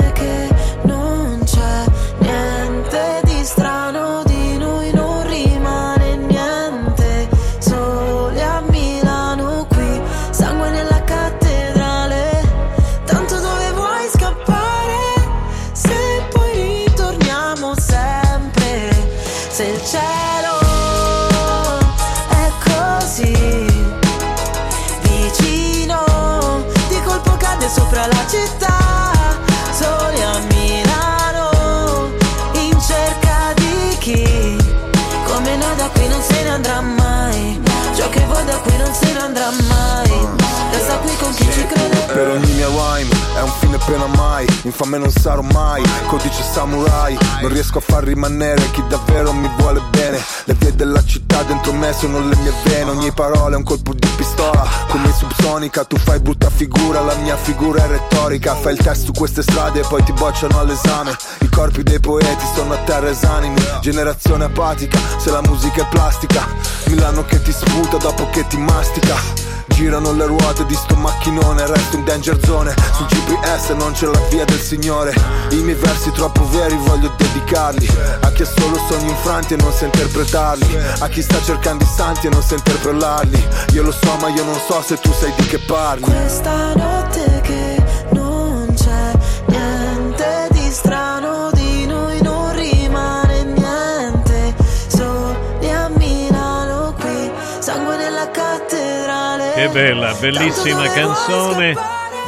pena mai Infame non sarò mai, codice samurai. Non riesco a far rimanere chi davvero mi vuole bene. Le vie della città dentro me sono le mie vene. Ogni parola è un colpo di pistola Come subsonica. Tu fai brutta figura La mia figura è retorica. Fai il test su queste strade e poi ti bocciano all'esame. I corpi dei poeti sono a terra esanimi. Generazione apatica Se la musica è plastica. Milano che ti sputa dopo che ti mastica. Girano le ruote di sto macchinone Resto in danger zone. Sul GPS non c'è la via del Signore. I miei versi troppo veri voglio dedicarli. A chi ha solo sogni infranti e non sa interpretarli. A chi sta cercando i santi e non sa interpellarli. Io lo so ma io non so se tu sai di che parli. Questa notte che non c'è niente di strano di noi non rimane niente. Soli a Milano qui sangue nella cattedrale. Che bella, bellissima canzone,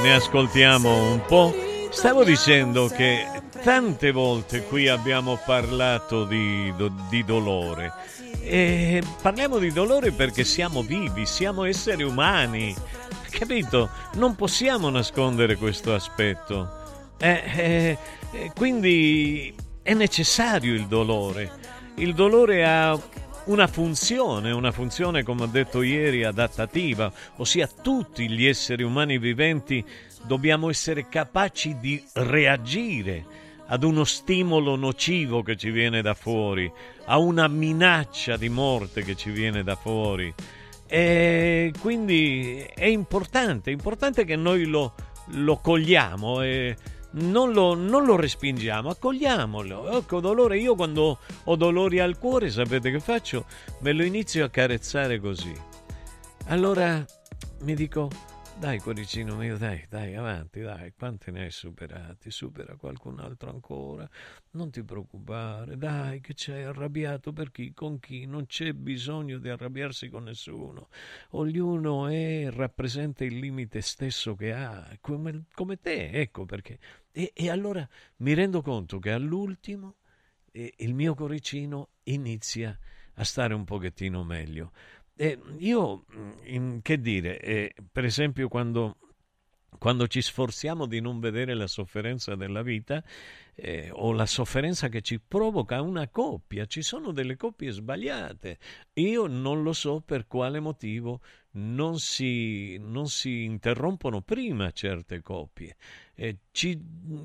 ne ascoltiamo un po'. Stavo dicendo che tante volte qui abbiamo parlato di, di dolore e parliamo di dolore perché siamo vivi, siamo esseri umani, capito? Non possiamo nascondere questo aspetto. Eh, eh, quindi è necessario il dolore. Il dolore ha una funzione, una funzione come ho detto ieri adattativa, ossia tutti gli esseri umani viventi dobbiamo essere capaci di reagire ad uno stimolo nocivo che ci viene da fuori, a una minaccia di morte che ci viene da fuori. E quindi è importante, è importante che noi lo, lo cogliamo e non lo, non lo respingiamo, accogliamolo. Ecco, dolore, io quando ho dolori al cuore, sapete che faccio? Me lo inizio a carezzare così. Allora mi dico, dai cuoricino mio, dai, dai, avanti, dai, quanti ne hai superati? Supera qualcun altro ancora. Non ti preoccupare, dai, che c'hai arrabbiato per chi, con chi, non c'è bisogno di arrabbiarsi con nessuno. Ognuno è, rappresenta il limite stesso che ha, come, come te, ecco perché. E, e allora mi rendo conto che all'ultimo eh, il mio coricino inizia a stare un pochettino meglio. E io, in, che dire, eh, per esempio quando, quando ci sforziamo di non vedere la sofferenza della vita eh, o la sofferenza che ci provoca una coppia, ci sono delle coppie sbagliate. Io non lo so per quale motivo non si, non si interrompono prima certe coppie. Eh, ci,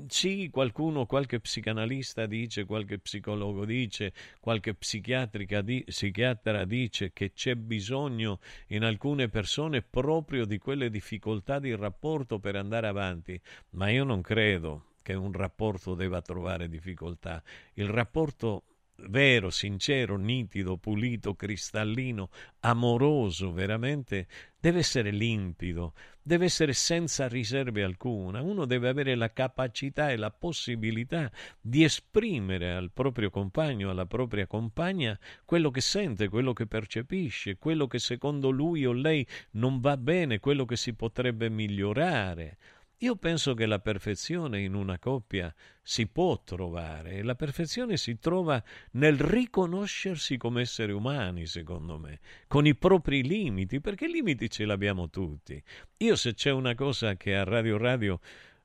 sì, qualcuno, qualche psicanalista dice, qualche psicologo dice, qualche psichiatrica di, psichiatra dice che c'è bisogno in alcune persone proprio di quelle difficoltà di rapporto per andare avanti, ma io non credo che un rapporto debba trovare difficoltà. Il rapporto vero, sincero, nitido, pulito, cristallino, amoroso, veramente deve essere limpido, deve essere senza riserve alcuna. Uno deve avere la capacità e la possibilità di esprimere al proprio compagno, alla propria compagna, quello che sente, quello che percepisce, quello che secondo lui o lei non va bene, quello che si potrebbe migliorare. Io penso che la perfezione in una coppia si può trovare e la perfezione si trova nel riconoscersi come esseri umani, secondo me, con i propri limiti, perché i limiti ce li abbiamo tutti. Io se c'è una cosa che a Radio Radio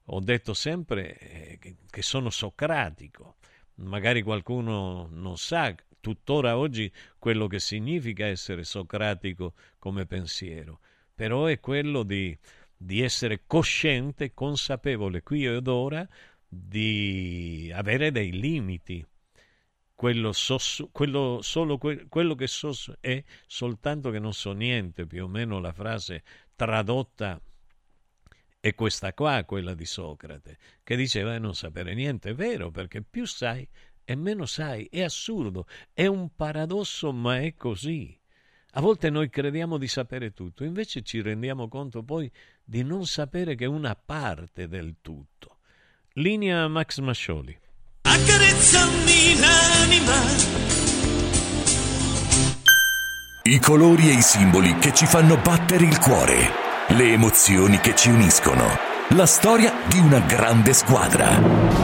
ho detto sempre è che sono socratico. Magari qualcuno non sa tuttora oggi quello che significa essere socratico come pensiero, però è quello di di essere cosciente, consapevole qui ed ora di avere dei limiti. Quello, so, quello, solo que, quello che so è soltanto che non so niente, più o meno la frase tradotta è questa qua, quella di Socrate, che diceva non sapere niente. È vero, perché più sai e meno sai. È assurdo, è un paradosso, ma è così. A volte noi crediamo di sapere tutto, invece ci rendiamo conto poi di non sapere che una parte del tutto. Linea Max Mascioli. Accarezzami l'anima. I colori e i simboli che ci fanno battere il cuore, le emozioni che ci uniscono, la storia di una grande squadra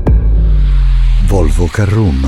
Volvo Carroom.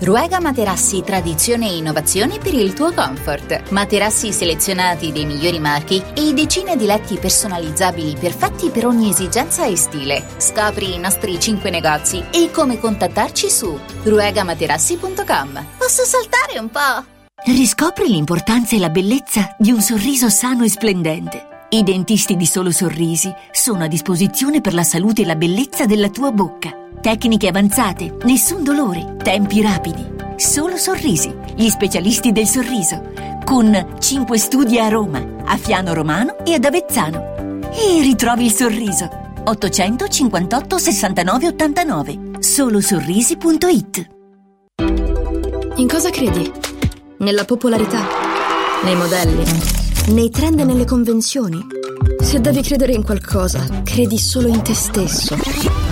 Ruega Materassi Tradizione e Innovazione per il tuo comfort. Materassi selezionati dei migliori marchi e decine di letti personalizzabili perfetti per ogni esigenza e stile. Scopri i nostri 5 negozi e come contattarci su ruegamaterassi.com. Posso saltare un po'? Riscopri l'importanza e la bellezza di un sorriso sano e splendente. I dentisti di Solo Sorrisi sono a disposizione per la salute e la bellezza della tua bocca. Tecniche avanzate, nessun dolore, tempi rapidi. Solo Sorrisi, gli specialisti del sorriso. Con 5 studi a Roma, a Fiano Romano e ad Avezzano. E ritrovi il sorriso. 858 69 89. Solosorrisi.it In cosa credi? Nella popolarità? Nei modelli? Nei trend e nelle convenzioni? Se devi credere in qualcosa, credi solo in te stesso.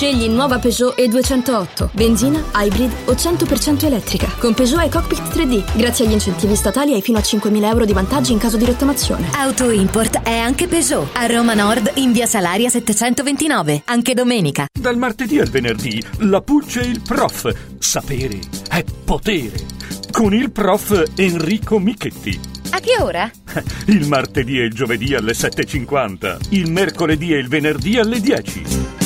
Scegli nuova Peugeot E208, benzina, hybrid o 100% elettrica. Con Peugeot e Cockpit 3D, grazie agli incentivi statali hai fino a 5.000 euro di vantaggi in caso di rottamazione. Auto Import è anche Peugeot. A Roma Nord, in via Salaria 729. Anche domenica. Dal martedì al venerdì, la Pulce e il prof. Sapere è potere. Con il prof Enrico Michetti. A che ora? Il martedì e il giovedì alle 7.50. Il mercoledì e il venerdì alle 10.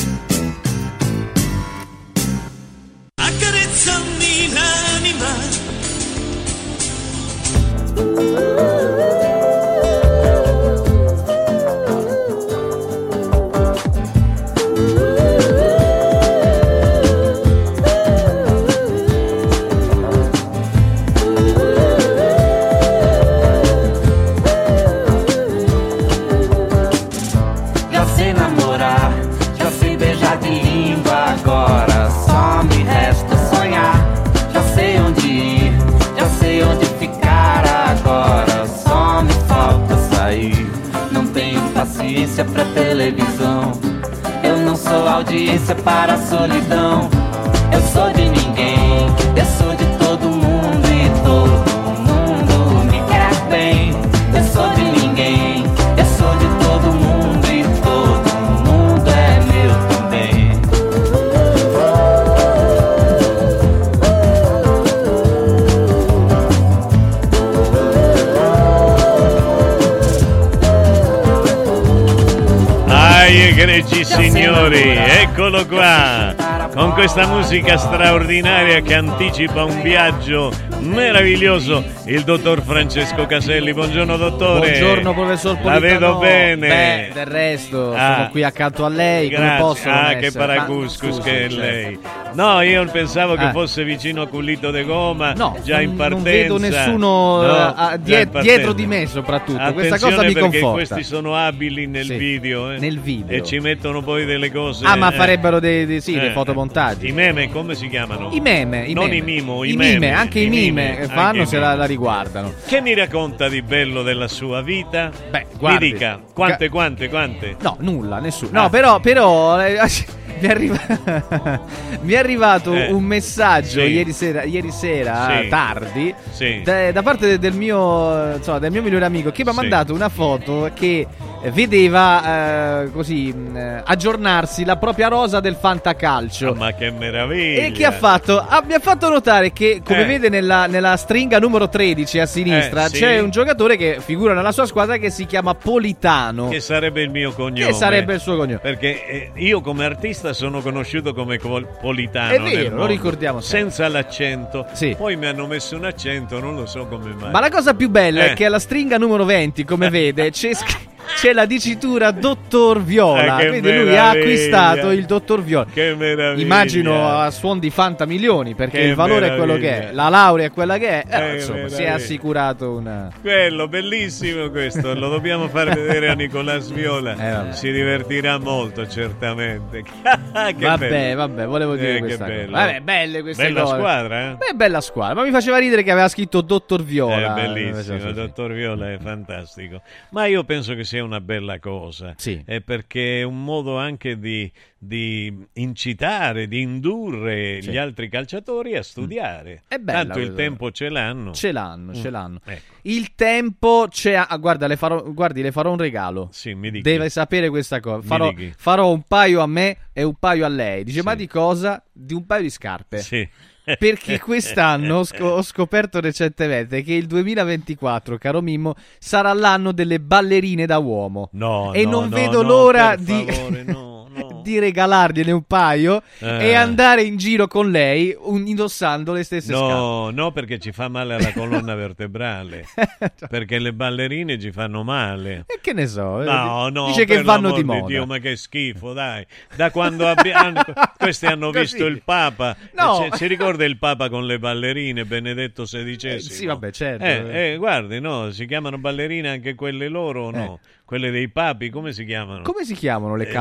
Musica straordinaria che anticipa un viaggio meraviglioso, il dottor Francesco Caselli. Buongiorno dottore. Buongiorno professor Politano. La vedo bene. Beh, del resto, Ah. sono qui accanto a lei, come Grazie. posso non Ah, che essere? Ma- paracuscus che è certo. No, io pensavo che Eh. fosse vicino a Culito de Goma, No, già in partenza. non vedo nessuno No, eh, a- die- dietro di me soprattutto. Questa cosa Attenzione mi perché conforta. questi sono abili nel Sì, video, eh. nel video. E ci mettono poi delle cose. Ah, ma eh. farebbero dei, dei- sì, dei Eh, fotomontaggi. I meme come si chiamano? I meme, i non meme. i mimo, i, I meme, mime, anche i mime che anche fanno se mime. la, la riguardano. Che mi racconta di bello della sua vita? Beh, mi guardi, dica, quante, quante, quante? No, nulla, nessuno. Ah. No, però, però eh, mi, è arriva- mi è arrivato Eh, un messaggio sì. ieri sera, ieri sera Sì. tardi Sì. da, da parte de- del mio, insomma, del mio migliore amico che mi ha mandato una foto che vedeva eh, così mh, eh, aggiornarsi la propria rosa del fantacalcio. Ah, ma che meraviglia! E che ha fatto? Ah, mi ha fatto notare che, come Eh. vede nella, nella stringa numero 13 a sinistra, Eh, sì. c'è un giocatore che figura nella sua squadra che si chiama Politano. Che sarebbe il mio cognome. Che sarebbe il suo cognome. Perché eh, io come artista sono conosciuto come Politano. È vero, lo ricordiamo sempre. Senza l'accento. Sì. Poi mi hanno messo un accento, non lo so come mai. Ma la cosa più bella Eh. è che alla stringa numero 20, come vede, c'è, scr- c'è la dicitura Dottor Viola. Eh, Quindi lui ha meraviglia. acquistato il Dottor Viola. Che meraviglia. Immagino a suon di fanta milioni, perché Che il valore è quello che meraviglia. è, la laurea è quella che è. Eh, Che insomma, si è meraviglia. assicurato una. Quello, bellissimo questo, lo dobbiamo far vedere a Nicolas Viola. Eh, si divertirà molto, certamente. che vabbè, bello. vabbè, volevo dire Eh, che questa cosa. Vabbè, belle queste Bella cose. squadra, eh? Beh, bella squadra, ma mi faceva ridere che aveva scritto Dottor Viola. È bellissimo, Sì, il sì. dottor Viola è fantastico. Ma io penso che sia una bella cosa. Sì. È perché è un modo anche di, di incitare, di indurre Sì. gli altri calciatori a studiare. È bella Tanto il tempo ce l'hanno. Ce l'hanno, ce Mm. l'hanno. Ecco. Il tempo c'è. ah, guarda, le farò, guardi, le farò un regalo. Sì, mi dica. Deve sapere questa cosa. Farò, farò un paio a me e un paio a lei. Dice, ma di cosa? Di un paio di scarpe. Sì. Perché quest'anno ho, scop- ho scoperto recentemente che il 2024, caro Mimmo, sarà l'anno delle ballerine da uomo. No, e no, non no, vedo l'ora di, favore, no, di regalargliene un paio Eh. e andare in giro con lei un- indossando le stesse scarpe. No, no, perché ci fa male alla colonna vertebrale. perché le ballerine ci fanno male. E che ne so? eh, No, no, Dice che vanno di moda. Dio, ma che schifo, dai. Da quando abbiamo questi hanno Così. visto il Papa. No. Si, ricorda il Papa con le ballerine, Benedetto XVI? Eh, sì, vabbè, certo. Eh, eh, guardi, no, si chiamano ballerine anche quelle loro o no? Quelle dei papi, come si chiamano? Come si chiamano le Eh,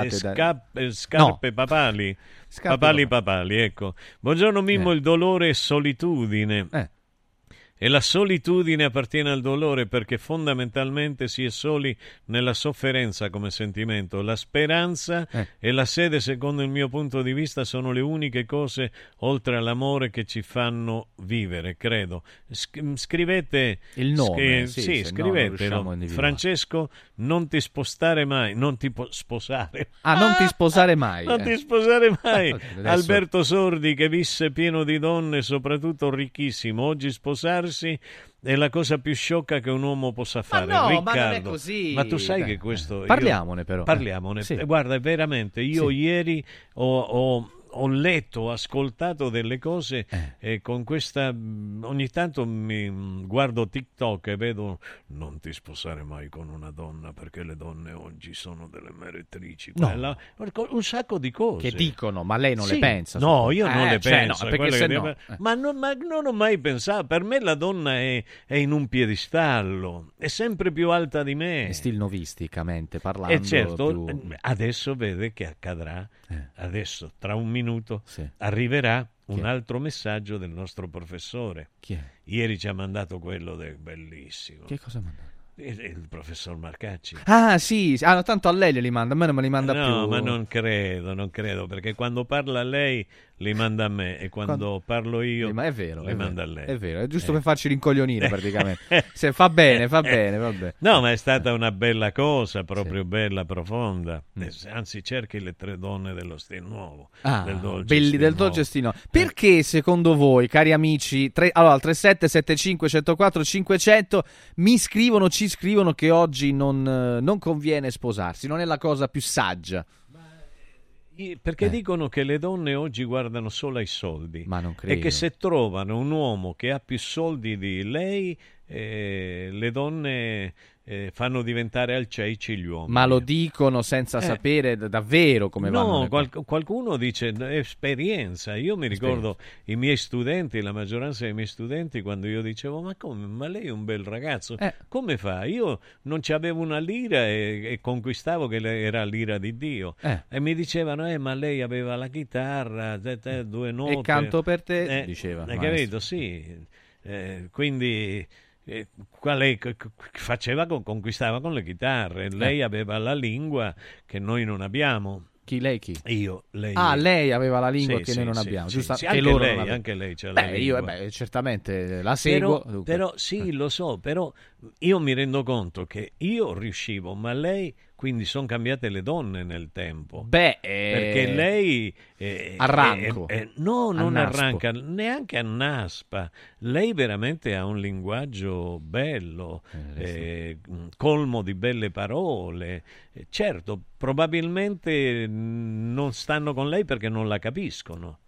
calzature Eh, indossate da... eh, scarpe papali. Scarpe papali papali, ecco. Buongiorno Mimmo, il dolore e solitudine. Eh. E la solitudine appartiene al dolore perché fondamentalmente si è soli nella sofferenza come sentimento. La speranza Eh. e la sede, secondo il mio punto di vista, sono le uniche cose oltre all'amore che ci fanno vivere, credo. Sc- scrivete Il nome, sì, sì, no non a scrivetelo. individuare. Francesco, non ti spostare mai, non ti po- sposare. Ah, non ti sposare mai. Non eh. ti sposare mai. Adesso- Alberto Sordi che visse pieno di donne, soprattutto ricchissimo. Oggi sposarsi è la cosa più sciocca che un uomo possa fare. no, ma non è Riccardo, così. ma tu sai Dai. che questo... io- Parliamone, però. Parliamone. Sì. Eh, Guarda, veramente, io Sì. ieri ho... ho- ho letto, ho ascoltato delle cose e con questa ogni tanto mi guardo TikTok e vedo non ti sposare mai con una donna perché le donne oggi sono delle meretrici. No. Quella- un sacco di cose Che dicono, ma lei non Sì. le pensa? No, io non Eh, le cioè, no, penso. no... deve- eh. Ma, non, ma non ho mai pensato. Per me la donna è, è in un piedistallo, è sempre più alta di me. Eh, Stilnovisticamente parlando. E certo, più- adesso vede che accadrà. Eh. Adesso, tra un minuto, Sì. arriverà un altro messaggio del nostro professore. Chi è? Ieri ci ha mandato quello del bellissimo. Che cosa manda? Il, il professor Marcacci. Ah, sì. Ah, no, tanto a lei li manda, a me non me li manda no, più. ma non credo, non credo, perché quando parla a lei li manda a me e quando, Quando- parlo io Ma è vero, li è manda vero, a lei. È vero, è giusto Eh. per farci rincoglionire praticamente. Se fa bene, fa bene, va bene. No, ma è stata una bella cosa, proprio bella, profonda. Eh, Anzi, cerchi le tre donne dello stile nuovo. Ah, del dolce belli del nuovo. dolce stino. Perché secondo voi, cari amici, tre, allora al 3775 104 500 mi scrivono, ci scrivono che oggi non, eh, non conviene sposarsi, non è la cosa più saggia. Perché dicono che le donne oggi guardano solo ai soldi Ma non e credo. che se trovano un uomo che ha più soldi di lei, eh, le donne eh, fanno diventare alceici gli uomini. Ma lo dicono senza Eh. sapere davvero come vanno No, le cose. qual- qualcuno dice "No, esperienza. Io mi ricordo i miei studenti, la maggioranza dei miei studenti, quando io dicevo: Ma come? Ma lei è un bel ragazzo, Eh. come fa? Io non ci avevo una lira e, e conquistavo che era l'ira di Dio. Eh. E mi dicevano: Eh, ma lei aveva la chitarra, te- te- due note. canto per te", Eh, diceva Hai capito? Sì. Eh, quindi. Eh, qua lei c- c- faceva con- conquistava con le chitarre, lei aveva la lingua che noi non abbiamo. Chi lei chi? Io, lei. Ah, lei aveva la lingua Sì, che sì, noi non sì, abbiamo, giusto? sì, che anche loro lei, anche lei c'ha la Beh, io lingua. eh, beh, certamente la seguo. Però, però sì, lo so, però io mi rendo conto che io riuscivo, ma lei, quindi sono cambiate le donne nel tempo. Beh, eh, perché lei... eh, Arranco. eh, eh, no, non Annaspo. arranca, neanche annaspa. Lei veramente ha un linguaggio bello, eh, colmo di belle parole. Eh, Certo, probabilmente mm, non stanno con lei perché non la capiscono.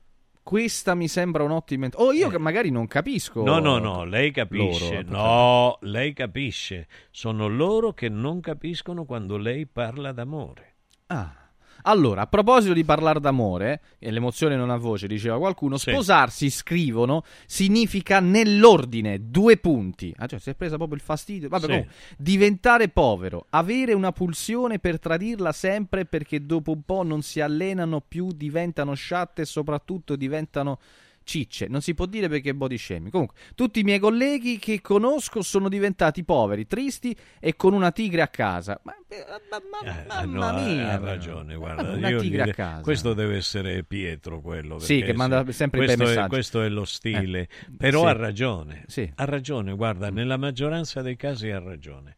Questa mi sembra un'ottima. Oh, io che magari non capisco. Eh. No, no, no, lei capisce. loro. no, lei capisce. Sono loro che non capiscono quando lei parla d'amore. Ah. Allora, a proposito di parlare d'amore, e l'emozione non ha voce, diceva qualcuno, Sì. sposarsi, scrivono, significa nell'ordine, due punti. Ah, cioè, si è presa proprio il fastidio. Vabbè, Sì. comunque, diventare povero, avere una pulsione per tradirla sempre perché dopo un po' non si allenano più, diventano sciatte e soprattutto diventano cicce. Non si può dire perché è body shaming. Comunque, tutti i miei colleghi che conosco sono diventati poveri, tristi e con una tigre a casa. Ma, Eh, no, mamma ha- mia, ha però. ragione, guarda. Una io tigre gli- a casa. Questo deve essere Pietro quello. Sì, che manda sempre i bei questo è, messaggi. questo è lo stile. Eh, Però sì. ha ragione. Sì. Ha ragione, guarda, nella maggioranza dei casi ha ragione.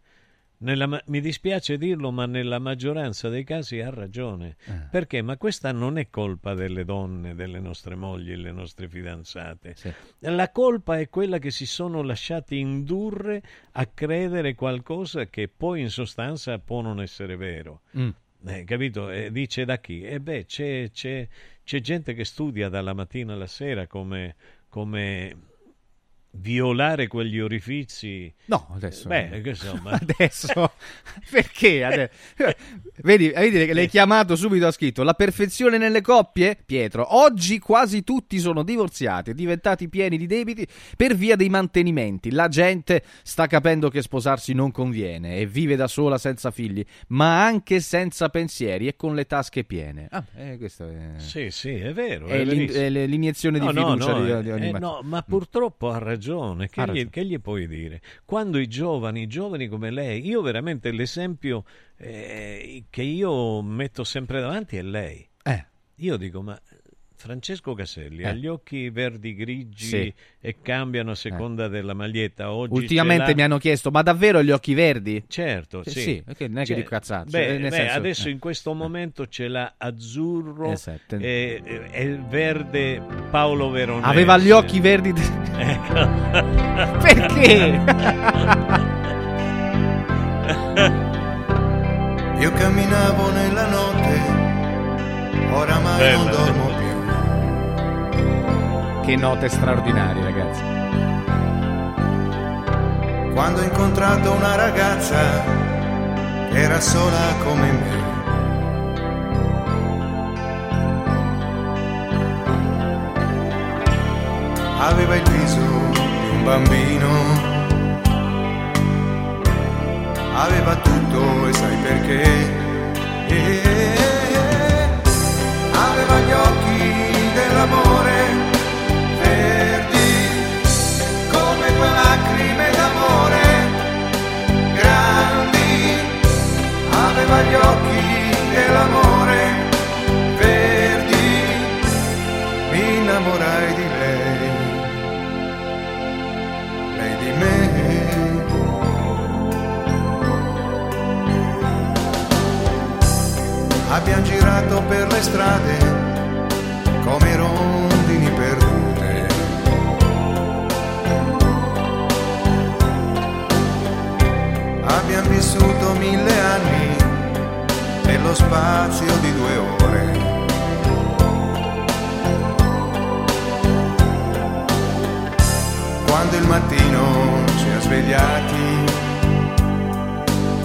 Nella mi dispiace dirlo, ma nella maggioranza dei casi ha ragione. Eh. Perché? Ma questa non è colpa delle donne, delle nostre mogli, le nostre fidanzate. La colpa è quella che si sono lasciati indurre a credere qualcosa che poi in sostanza può non essere vero. Mm. Eh, capito? E dice da chi? E beh, c'è, c'è- c'è gente che studia dalla mattina alla sera come, come violare quegli orifizi. No, adesso. Beh, insomma. Adesso. Perché? Adesso? Vedi, vedi che l'hai chiamato subito, ha scritto la perfezione nelle coppie? Pietro, oggi quasi tutti sono divorziati, diventati pieni di debiti per via dei mantenimenti. La gente sta capendo che sposarsi non conviene e vive da sola senza figli, ma anche senza pensieri e con le tasche piene. Ah, eh, questo è... Sì, sì, è vero. È è l'in- è l'iniezione di No, no, fiducia no, di- eh, di ogni eh, no, ma purtroppo ha ragione. Che, Ha gli, ragione. che gli puoi dire? Quando i giovani, giovani come lei, io veramente l'esempio eh, che io metto sempre davanti è lei. Eh. Io dico, ma Francesco Caselli Eh. ha gli occhi verdi grigi Sì. e cambiano a seconda della maglietta. Oggi Ultimamente mi hanno chiesto, ma davvero gli occhi verdi? Certo, Eh, sì. sì, perché non è che Cioè, dico cazzate. Beh, cioè, nel beh, senso- adesso eh. in questo momento ce l'ha azzurro Esatto. e, e- il verde Paolo Veronese. Aveva gli occhi verdi. Ecco. Perché? Io camminavo nella notte, oramai Bella. non dormo più. Che note straordinarie, ragazzi. Quando ho incontrato una ragazza che era sola come me. Aveva il viso di un bambino, aveva tutto e sai perché. Eh, aveva gli occhi dell'amore aveva gli occhi dell'amore verdi, mi innamorai di lei, lei di me. Abbiamo girato per le strade come rondini perdute. Abbiamo vissuto mille anni nello spazio di due ore. Quando il mattino ci ha svegliati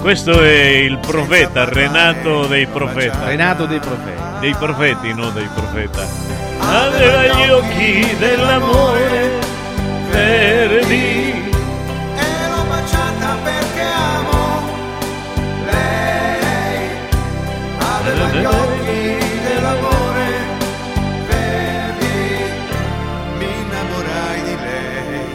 Questo è il profeta, Renato dei profeta. Renato dei profeti. Dei profeti, non dei profeta. Aveva gli occhi dell'amore verdi. E gli occhi dell'amore verdi. Mi innamorai di lei.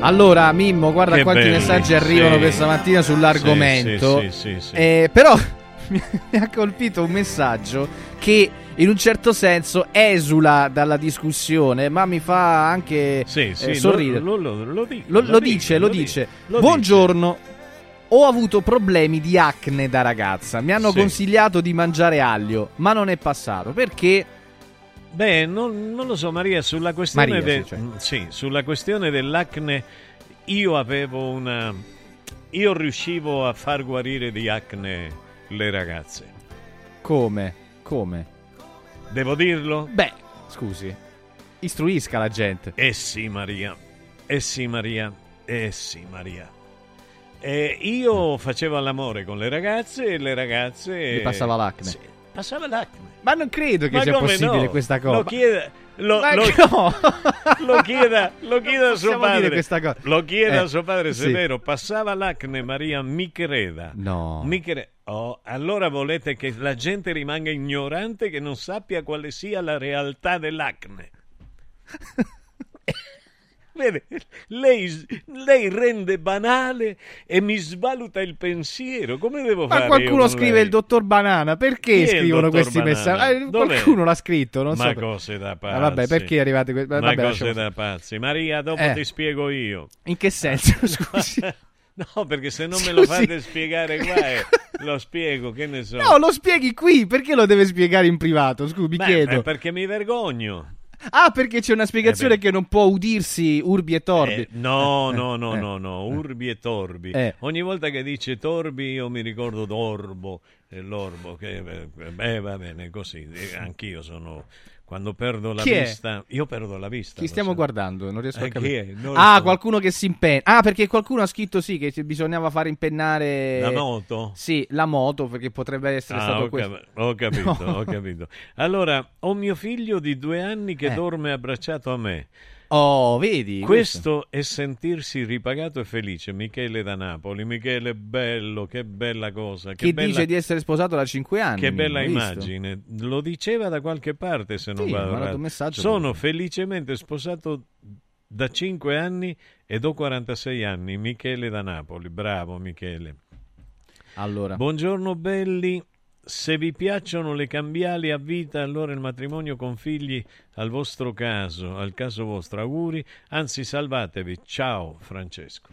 Allora, Mimmo, guarda Che quanti belli, messaggi arrivano sì. questa mattina sull'argomento. Sì, sì, sì, sì, sì. Eh, però mi ha colpito un messaggio che in un certo senso esula dalla discussione, ma mi fa anche Sì, eh, sì, sorridere. lo, lo- lo dico, Lo, lo lo dico, dice, lo dice. lo Buongiorno. Ho avuto problemi di acne da ragazza. Mi hanno Sì. consigliato di mangiare aglio, ma non è passato perché Beh, non, non lo so, Maria, sulla questione, Maria, de- sì, cioè. mm, sì, sulla questione dell'acne, io avevo una. Io riuscivo a far guarire di acne le ragazze. come? Come? Devo dirlo? Beh, scusi. Istruisca la gente. Eh sì, Maria. Eh sì, Maria. Eh sì, Maria. E io facevo l'amore con le ragazze e le ragazze. Gli passava l'acne. Sì, passava l'acne. Ma non credo che Ma sia possibile no? questa cosa. Lo chieda, lo, lo- no! lo chieda, lo chieda a suo padre. Lo chieda Eh, a suo padre se sì. è vero. Passava l'acne, Maria, mi creda. No. Mi cre- Oh, allora volete che la gente rimanga ignorante, che non sappia quale sia la realtà dell'acne. Vede, lei, lei rende banale e mi svaluta il pensiero. Come devo Ma fare? qualcuno io con scrive lei? il dottor Banana. Perché Chi scrivono questi Banana? messaggi? Eh, qualcuno l'ha scritto, non Ma so. cose da pazzi. Ah, vabbè, perché arrivate que- Ma vabbè, cose lasciamo da pazzi. Maria, dopo Eh. ti spiego io. In che senso? Scusi. No, perché se non me lo Scusi. fate spiegare qua, eh, lo spiego, che ne so. No, lo spieghi qui. Perché lo deve spiegare in privato? Scusi, mi Beh, chiedo. perché mi vergogno. Ah, perché c'è una spiegazione Eh che non può udirsi urbi e torbi. Eh, no, Eh, no, no, eh, no, no, urbi e torbi. Eh. Ogni volta che dice torbi io mi ricordo d'orbo, e l'orbo che eh, beh, va bene così, eh, anch'io sono quando perdo la Chi è? vista, io perdo la vista. Chi stiamo sai. guardando? Non riesco a Eh, chi capire. è? Ah, so. qualcuno che si impenna. Ah, perché qualcuno ha scritto sì che bisognava far impennare La moto? Sì, la moto perché potrebbe essere Ah, stato ho, questo. cap- ho capito, No. ho capito. Allora, ho mio figlio di due anni che Eh. dorme abbracciato a me. Oh, vedi? Questo è sentirsi ripagato e felice. Michele da Napoli. Michele, bello, che bella cosa. Che Chi bella, dice di essere sposato da 5 anni. che bella hai visto? immagine. Lo diceva da qualche parte, se non Sì, vado errato. Sono felicemente sposato da 5 anni ed ho 46 anni. Michele da Napoli. Bravo, Michele. Allora, Buongiorno belli, se vi piacciono le cambiali a vita, allora il matrimonio con figli al vostro caso, al caso vostro, auguri, anzi salvatevi. Ciao Francesco.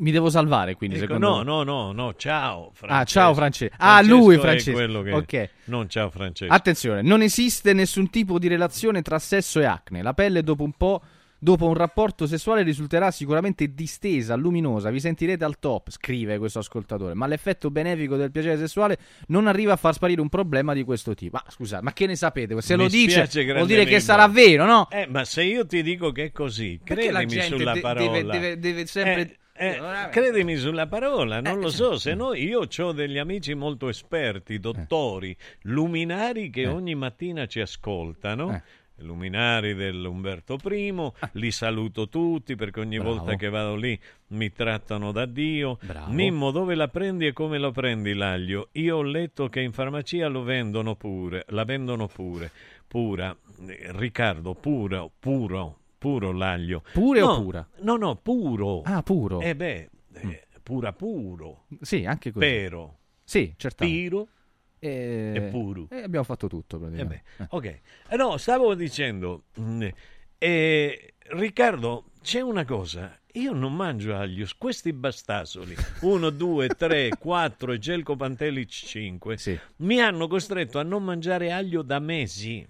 mi devo salvare quindi Ecco, secondo no, me. no, no, no, ciao Francesco. Ah, ciao Francesco. Ah, lui Francesco. quello che- Ok. Non ciao Francesco. Attenzione, non esiste nessun tipo di relazione tra sesso e acne. La pelle dopo un po', dopo un rapporto sessuale risulterà sicuramente distesa, luminosa, vi sentirete al top, scrive questo ascoltatore, ma l'effetto benefico del piacere sessuale non arriva a far sparire un problema di questo tipo. Ma scusate, ma che ne sapete? Se Mi lo dice vuol dire che sarà vero, no? Eh, ma se io ti dico che è così, Perché credimi sulla de- parola. deve, deve- deve sempre... Eh, eh, credimi sulla parola, non Eh, lo sì. so, se no io ho degli amici molto esperti, dottori, luminari che Eh. ogni mattina ci ascoltano. Luminari dell'Umberto I, li saluto tutti perché ogni Bravo. volta che vado lì mi trattano da Dio. Bravo. Mimmo, dove la prendi e come lo prendi l'aglio? Io ho letto che in farmacia lo vendono pure, la vendono pure, pura. Eh, Riccardo, puro, puro, puro l'aglio. Pure o No, pura? No, no, puro. Ah, puro. Eh beh, eh, pura puro. Sì, anche così. Pero. Sì, certamente. Piro Eh, e puro. eh, abbiamo fatto tutto Eh praticamente. beh, ok. Eh, no, stavo dicendo, mm, eh, Riccardo, c'è una cosa. Io non mangio aglio, questi bastasoli, 1, 2, 3, 4 e Gelco Pantelic 5, mi hanno costretto a non mangiare aglio da mesi.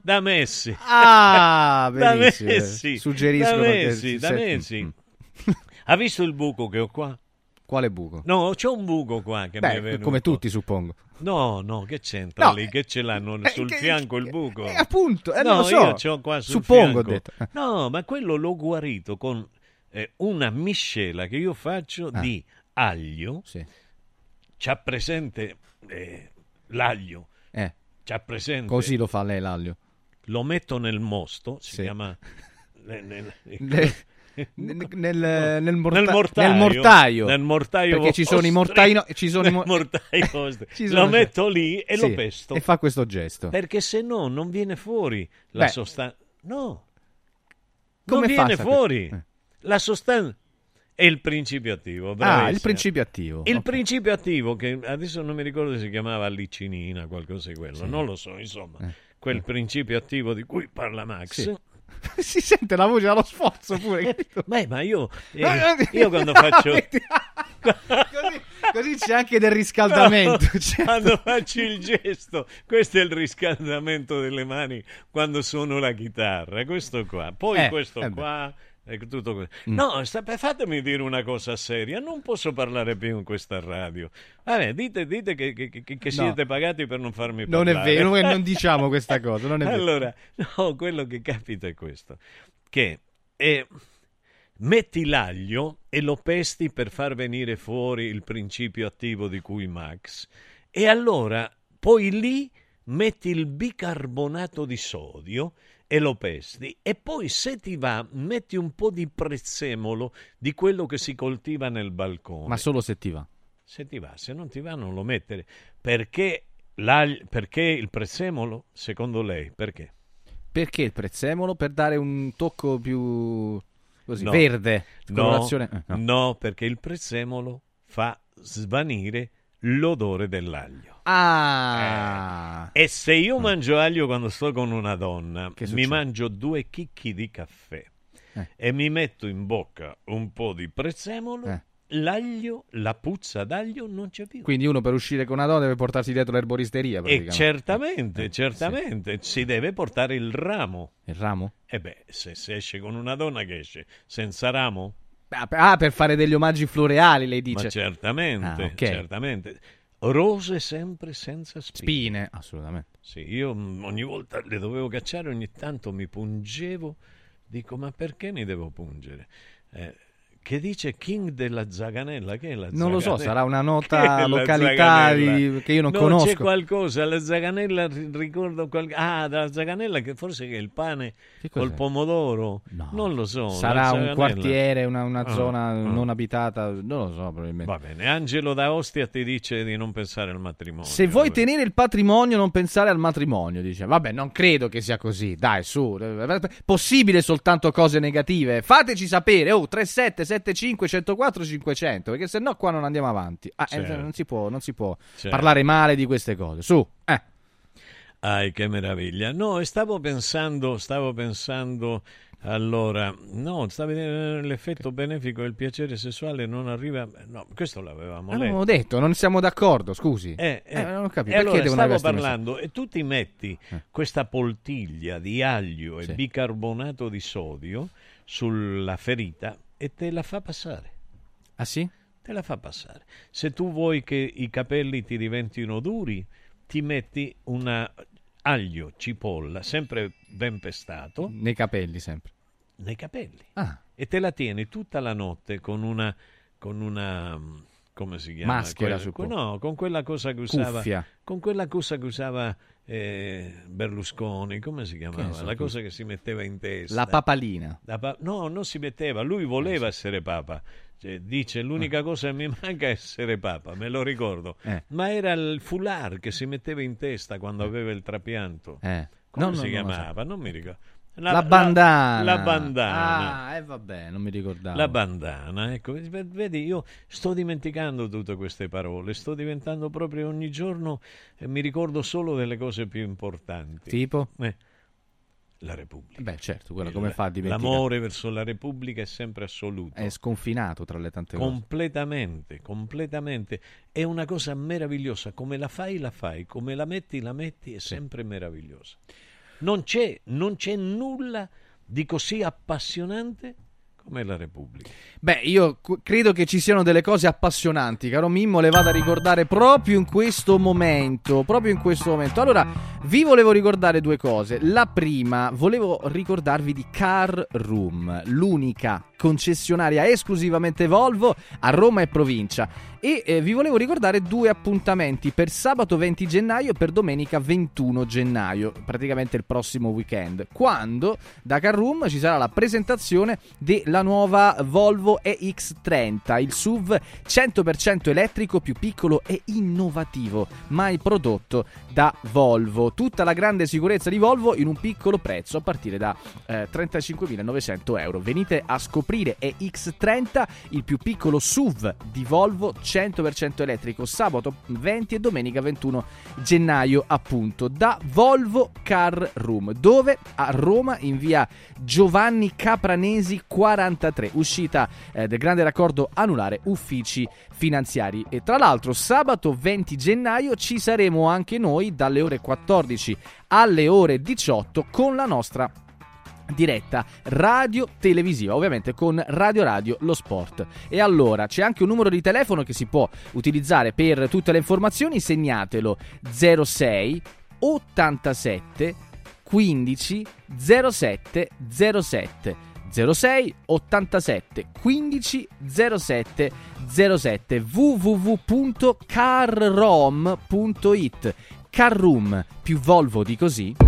Da mesi. Ah, da benissimo. mesi. Suggeriscono da che mesi, si da mesi. Mm. Ha visto il buco che ho qua? Quale buco? No, c'ho un buco qua che mi è Beh, venuto. come tutti, suppongo. No, no, che c'entra No, lì? Che ce l'hanno eh, sul che- fianco il buco? eh, appunto, eh, no, non so. io c'ho qua sul Suppongo, fianco. Eh. No, ma quello l'ho guarito con eh, una miscela che io faccio Ah. di aglio. C'ha presente eh, l'aglio? Eh. C'ha presente? Così lo fa lei l'aglio. Lo metto nel mosto, si Sì. chiama... nel- nel- Ne- nel, nel, nel morta- nel mortaio, nel mortaio. nel mortaio perché ci sono i mortai ci sono i mo- mortaio. Ci lo sono- metto lì e lo Sì, pesto e fa questo gesto perché se no non viene fuori la sostanza no Come non viene fuori eh. la sostanza è il principio attivo ah bravissima. il principio attivo il Ok. principio attivo che adesso non mi ricordo se si chiamava licinina qualcosa di quello non lo so insomma Eh. quel principio attivo di cui parla Max Sì. si sente la voce dallo sforzo pure capito? Beh, ma io, eh, io quando faccio così, così c'è anche del riscaldamento No, cioè- quando faccio il gesto, questo è il riscaldamento delle mani quando suono la chitarra, questo qua. Poi Eh, questo eh beh. Qua. e tutto questo. Mm. No, sta- fatemi dire una cosa seria, non posso parlare più in questa radio. Vabbè, dite, dite che, che- che- che No. siete pagati per non farmi non parlare. è vero non diciamo questa cosa non è vero Allora, no, quello che capita è questo, che eh, metti l'aglio e lo pesti per far venire fuori il principio attivo di cui Max, e allora poi lì metti il bicarbonato di sodio e lo pesti e poi se ti va metti un po' di prezzemolo di quello che si coltiva nel balcone. ma solo se ti va Se ti va, se non ti va non lo mettere. Perché, perché il prezzemolo, secondo lei, perché? perché il prezzemolo per dare un tocco più così No. verde No, eh, no. no, perché il prezzemolo fa svanire l'odore dell'aglio. ah E se io mangio aglio quando sto con una donna, mi mangio due chicchi di caffè Eh. e mi metto in bocca un po' di prezzemolo, Eh. l'aglio, la puzza d'aglio non c'è più. quindi uno per uscire con una donna deve portarsi dietro l'erboristeria E certamente, Eh, certamente, si deve portare il ramo. il ramo E beh, se, se esce con una donna che esce senza ramo, ah per fare degli omaggi floreali lei dice ma certamente, Ah, ok. certamente. Rose sempre senza spine. spine assolutamente Sì, io mm, ogni volta le dovevo cacciare, ogni tanto mi pungevo. Dico, ma perché mi devo pungere? Eh, che dice King della Zaganella? Che è la Non lo so, Zaganella? sarà una Che nota la località Zaganella? di- che io non No, conosco. C'è qualcosa, la Zaganella, ri- ricordo qual- Ah, dalla Zaganella che forse che è il pane Che col pomodoro. Non lo so. sarà un Zaganella. quartiere una, una Ah, zona ah. non abitata non lo so probabilmente Va bene, Angelo da Ostia ti dice di non pensare al matrimonio. Se vuoi tenere il patrimonio, non pensare al matrimonio, dice. Vabbè, non credo che sia così. Dai, su. Possibile soltanto cose negative. Fateci sapere. Oh, 3775 104 500. Perché se no qua non andiamo avanti. Ah, eh, Certo. non si può, non si può Certo. parlare male di queste cose. Su. Eh. Ai, che meraviglia. No, e stavo pensando, stavo pensando, allora, no, stavi dicendo, l'effetto benefico del piacere sessuale non arriva, no, questo l'avevamo Avevamo letto. detto, non siamo d'accordo, scusi. Eh, eh. non ho capito. Perché allora stavo parlando e tu ti metti questa poltiglia di aglio e Sì. bicarbonato di sodio sulla ferita e te la fa passare. Ah sì? Te la fa passare. Se tu vuoi che i capelli ti diventino duri, ti metti una aglio, cipolla, sempre ben pestato, Nei capelli sempre. nei capelli. Ah. E te la tieni tutta la notte con una... Con una come si chiama? Maschera, Quella- suppongo. no, con quella cosa che usava... Cuffia. Con quella cosa che usava eh, Berlusconi, come si chiamava? so, la tu- cosa che si metteva in testa. La papalina. La pa- no, non si metteva, lui voleva essere papa. Cioè, dice l'unica cosa che mi manca è essere papa, me lo ricordo. Eh. Ma era il foulard che si metteva in testa quando aveva il trapianto. Eh. Come No, no, si non so. chiamava? Non mi ricordo. La, bandana. La, bandana. Ah, e vabbè, non mi ricordavo. La bandana, ecco, vedi, io sto dimenticando tutte queste parole, sto diventando proprio ogni giorno, eh, mi ricordo solo delle cose più importanti. Tipo? Eh. la Repubblica. Beh, certo, quello come fa a dimenticare? L'amore verso la Repubblica è sempre assoluto. È sconfinato tra le tante cose. Completamente, completamente. È una cosa meravigliosa. Come la fai, la fai. Come la metti, la metti. È sempre meravigliosa. Non c'è, non c'è nulla di così appassionante come la Repubblica. Beh, io cu- credo che ci siano delle cose appassionanti, caro Mimmo, le vado a ricordare proprio in questo momento, proprio in questo momento. Allora, vi volevo ricordare due cose. La prima, volevo ricordarvi di Car Room, l'unica concessionaria esclusivamente Volvo a Roma e provincia. E eh, vi volevo ricordare due appuntamenti per sabato 20 gennaio e per domenica 21 gennaio, praticamente il prossimo weekend, quando da Car Room ci sarà la presentazione della nuova Volvo EX30, il SUV 100% elettrico più piccolo e innovativo mai prodotto da Volvo. Tutta la grande sicurezza di Volvo in un piccolo prezzo a partire da eh, 35.900 euro. Venite a scoprire EX30, il più piccolo SUV di Volvo 100% elettrico, sabato 20 e domenica 21 gennaio appunto da Volvo Car Room, dove a Roma in via Giovanni Capranesi 43, uscita eh, del grande raccordo anulare uffici finanziari. E tra l'altro sabato 20 gennaio ci saremo anche noi dalle ore 14 alle ore 18 con la nostra diretta radio televisiva, ovviamente con Radio Radio lo sport. E allora c'è anche un numero di telefono che si può utilizzare per tutte le informazioni, segnatelo 06 87 15 07 07 06 87 15 07 07 www.carrom.it Carroom più Volvo di così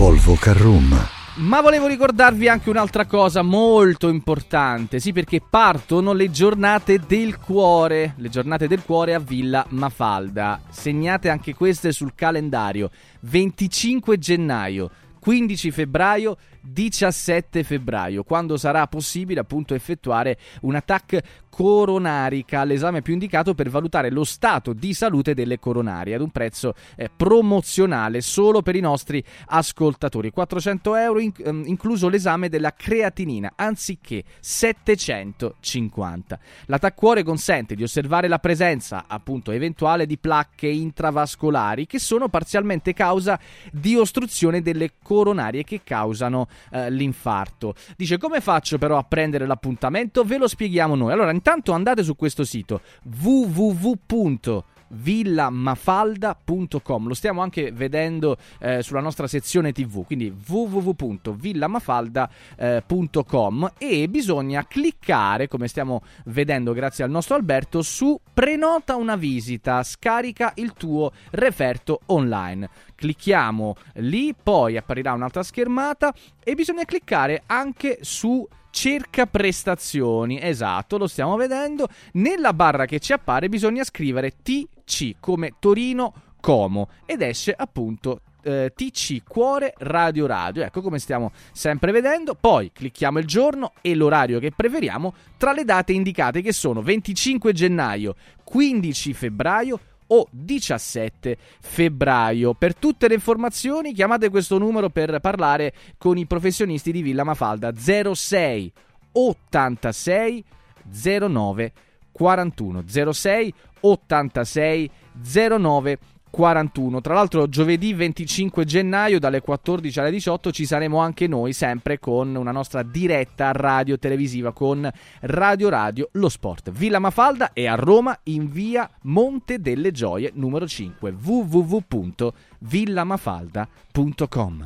Volvo Carroom. ma volevo ricordarvi anche un'altra cosa molto importante, sì perché partono le giornate del cuore, le giornate del cuore a Villa Mafalda. Segnate anche queste sul calendario. 25 gennaio, 15 febbraio, 17 febbraio, quando sarà possibile appunto effettuare un TAC coronarica, l'esame più indicato per valutare lo stato di salute delle coronarie ad un prezzo eh, promozionale solo per i nostri ascoltatori. 400 euro in- ehm, incluso l'esame della creatinina anziché 750. La TAC cuore consente di osservare la presenza appunto eventuale di placche intravascolari che sono parzialmente causa di ostruzione delle coronarie che causano eh, l'infarto. Dice come faccio però a prendere l'appuntamento? Ve lo spieghiamo noi. Allora intanto andate su questo sito www villamafalda.com lo stiamo anche vedendo eh, sulla nostra sezione tv quindi www.villamafalda.com e bisogna cliccare come stiamo vedendo grazie al nostro Alberto su prenota una visita. Scarica il tuo referto online. Clicchiamo lì poi apparirà un'altra schermata e bisogna cliccare anche su cerca prestazioni. Esatto, lo stiamo vedendo. Nella barra che ci appare bisogna scrivere TC come Torino Como ed esce appunto eh, TC Cuore Radio Radio. Ecco come stiamo sempre vedendo. Poi clicchiamo il giorno e l'orario che preferiamo tra le date indicate che sono 25 gennaio, 15 febbraio o 17 febbraio. Per tutte le informazioni chiamate questo numero per parlare con i professionisti di Villa Mafalda 06 86 09 41 06 86 09 41. Tra l'altro giovedì 25 gennaio dalle 14 alle 18 ci saremo anche noi sempre con una nostra diretta radio televisiva con Radio Radio Lo Sport. Villa Mafalda e a Roma in via Monte delle Gioie numero 5 www.villamafalda.com.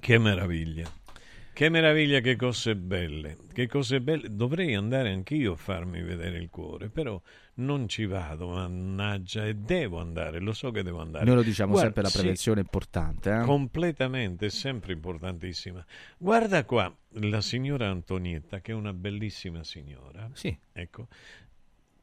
Che meraviglia. Che meraviglia, che cose belle, che cose belle. Dovrei andare anch'io a farmi vedere il cuore, però non ci vado, mannaggia, e devo andare, lo so che devo andare. Noi lo diciamo Guarda, sempre, la sì, prevenzione è importante. eh? Completamente, è sempre importantissima. Guarda qua, la signora Antonietta, che è una bellissima signora. Sì. Ecco.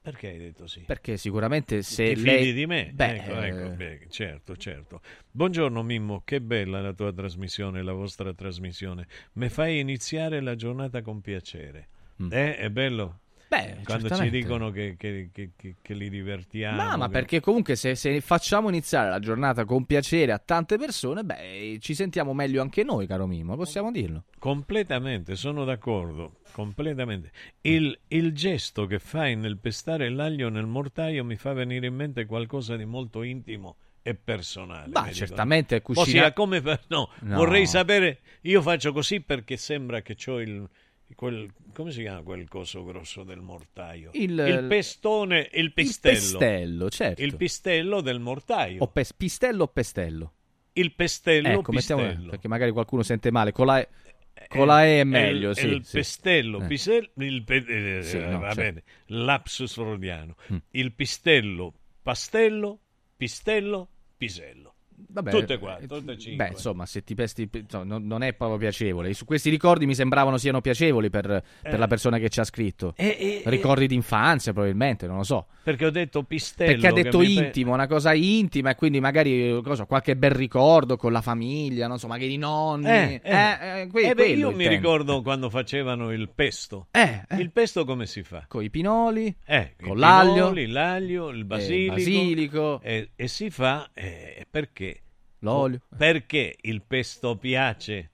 Perché hai detto sì? Perché sicuramente se Ti lei... fidi di me? Beh, ecco, ecco, eh, beh, certo, certo. Buongiorno Mimmo, che bella la tua trasmissione, la vostra trasmissione. Mi fai iniziare la giornata con piacere. Mm. Eh, è bello? Beh, quando ci dicono che, che- che- che- li divertiamo. Ma, ma perché comunque se, se facciamo iniziare la giornata con piacere a tante persone, beh, ci sentiamo meglio anche noi, caro Mimmo, possiamo dirlo. Completamente, sono d'accordo, completamente. Il, il gesto che fai nel pestare l'aglio nel mortaio mi fa venire in mente qualcosa di molto intimo e personale. Ma certamente cucina- Ossia, come no, No. vorrei sapere, io faccio così perché sembra che ho il... Quel, come si chiama quel coso grosso del mortaio? Il- pestone, il pistello. pistello, certo. Il pistello del mortaio. O pes- pistello o pestello? Il pestello, ecco, mettiamo- pistello. perché magari qualcuno sente male. Con la, con la E è meglio, il, sì. il sì. pestello, Eh. pisel- il pe- eh, Sì, eh, no, va certo. bene, lapsus freudiano. Mm. Il pistello, pastello, pistello, pisello. Vabbè, tutte qua, tutte e cinque. Beh, insomma, se ti pesti, insomma, non, non è proprio piacevole. Su questi ricordi mi sembravano siano piacevoli per, per Eh. la persona che ci ha scritto. E- e- ricordi d'infanzia, probabilmente, non lo so. Perché ho detto pistello. Perché ha detto mi pe- intimo, una cosa intima, e quindi magari eh, cosa, qualche bel ricordo con la famiglia, non so, magari i nonni. Eh, eh. Eh, eh, que- Eh beh, io mi intendo. ricordo quando facevano il pesto. Eh, Il pesto come si fa? Con i pinoli, Eh, con l'aglio, pinoli, l'aglio, il basilico, basilico. E, si fa eh, perché? L'olio. Perché il pesto piace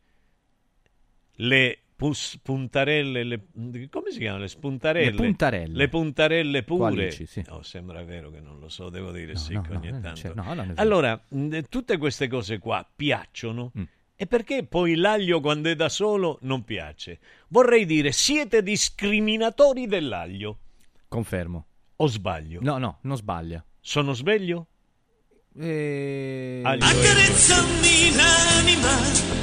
le pus- puntarelle, le, come si chiamano? Le spuntarelle? Le puntarelle. Le puntarelle pure. Qualici, sì. Oh, sembra vero che non lo so, devo dire No, sì, no, ogni tanto. c'è- no, vero. allora, tutte queste cose qua piacciono. Mm. E perché poi l'aglio quando è da solo non piace? Vorrei dire, siete discriminatori dell'aglio. Confermo. O sbaglio? No, no, non sbaglia. Sono sveglio? Eh... Aglio e- Accarezzami l'anima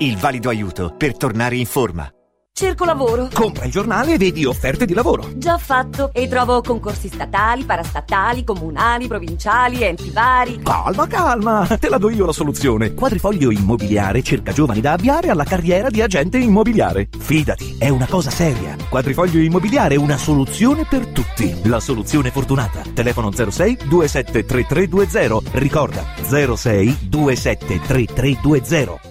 Il valido aiuto per tornare in forma. Cerco lavoro. Compra il giornale e vedi offerte di lavoro. Già fatto. E trovo concorsi statali, parastatali, comunali, provinciali, enti vari. Calma, calma, te la do io la soluzione. Quadrifoglio Immobiliare cerca giovani da avviare alla carriera di agente immobiliare. Fidati, è una cosa seria. Quadrifoglio Immobiliare è una soluzione per tutti. La soluzione fortunata. Telefono 06 273320. Ricorda 06 273320.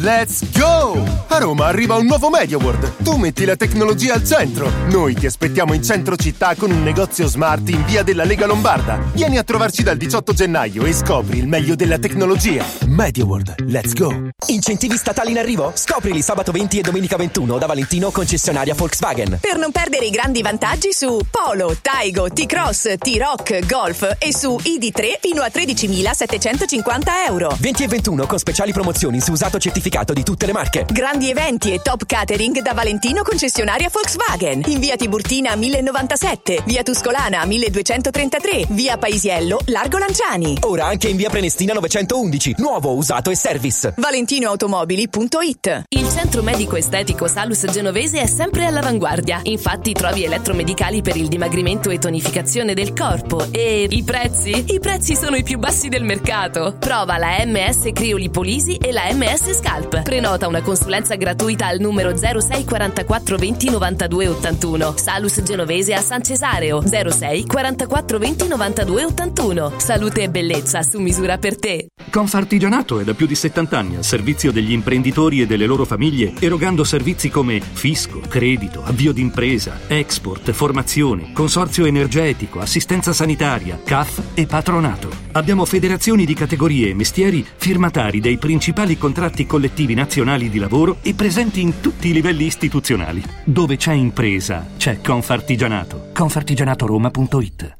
Let's go! A Roma arriva un nuovo MediaWorld. Tu metti la tecnologia al centro. Noi ti aspettiamo in centro città con un negozio smart in via della Lega Lombarda. Vieni a trovarci dal 18 gennaio e scopri il meglio della tecnologia. MediaWorld, let's go! Incentivi statali in arrivo? Scoprili sabato 20 e domenica 21 da Valentino concessionaria Volkswagen. Per non perdere i grandi vantaggi su Polo, Taigo, T-Cross, T-Rock, Golf e su ID3 fino a 13.750 euro. 20 e 21 con speciali promozioni su usato certificato di tutte le marche. Grandi eventi e top catering da Valentino concessionaria Volkswagen. In via Tiburtina 1097, via Tuscolana 1233, via Paisiello, Largo Lanciani. Ora anche in via Prenestina 911. Nuovo, usato e service. ValentinoAutomobili.it Il centro medico estetico Salus Genovese è sempre all'avanguardia. Infatti trovi elettromedicali per il dimagrimento e tonificazione del corpo. E i prezzi? I prezzi sono i più bassi del mercato. Prova la MS Criolipolisi e la MS Scalp. Prenota una consulenza gratuita al numero 06 44 20 92 81. Salus Genovese a San Cesareo 06 44 20 92 81. Salute e bellezza su misura per te. Confartigianato è da più di 70 anni al servizio degli imprenditori e delle loro famiglie, erogando servizi come fisco, credito, avvio d'impresa, export, formazione, consorzio energetico, assistenza sanitaria, CAF e patronato. Abbiamo federazioni di categorie e mestieri firmatari dei principali contratti collettivi nazionali di lavoro e presenti in tutti i livelli istituzionali. Dove c'è impresa, c'è Confartigianato. Confartigianatoroma.it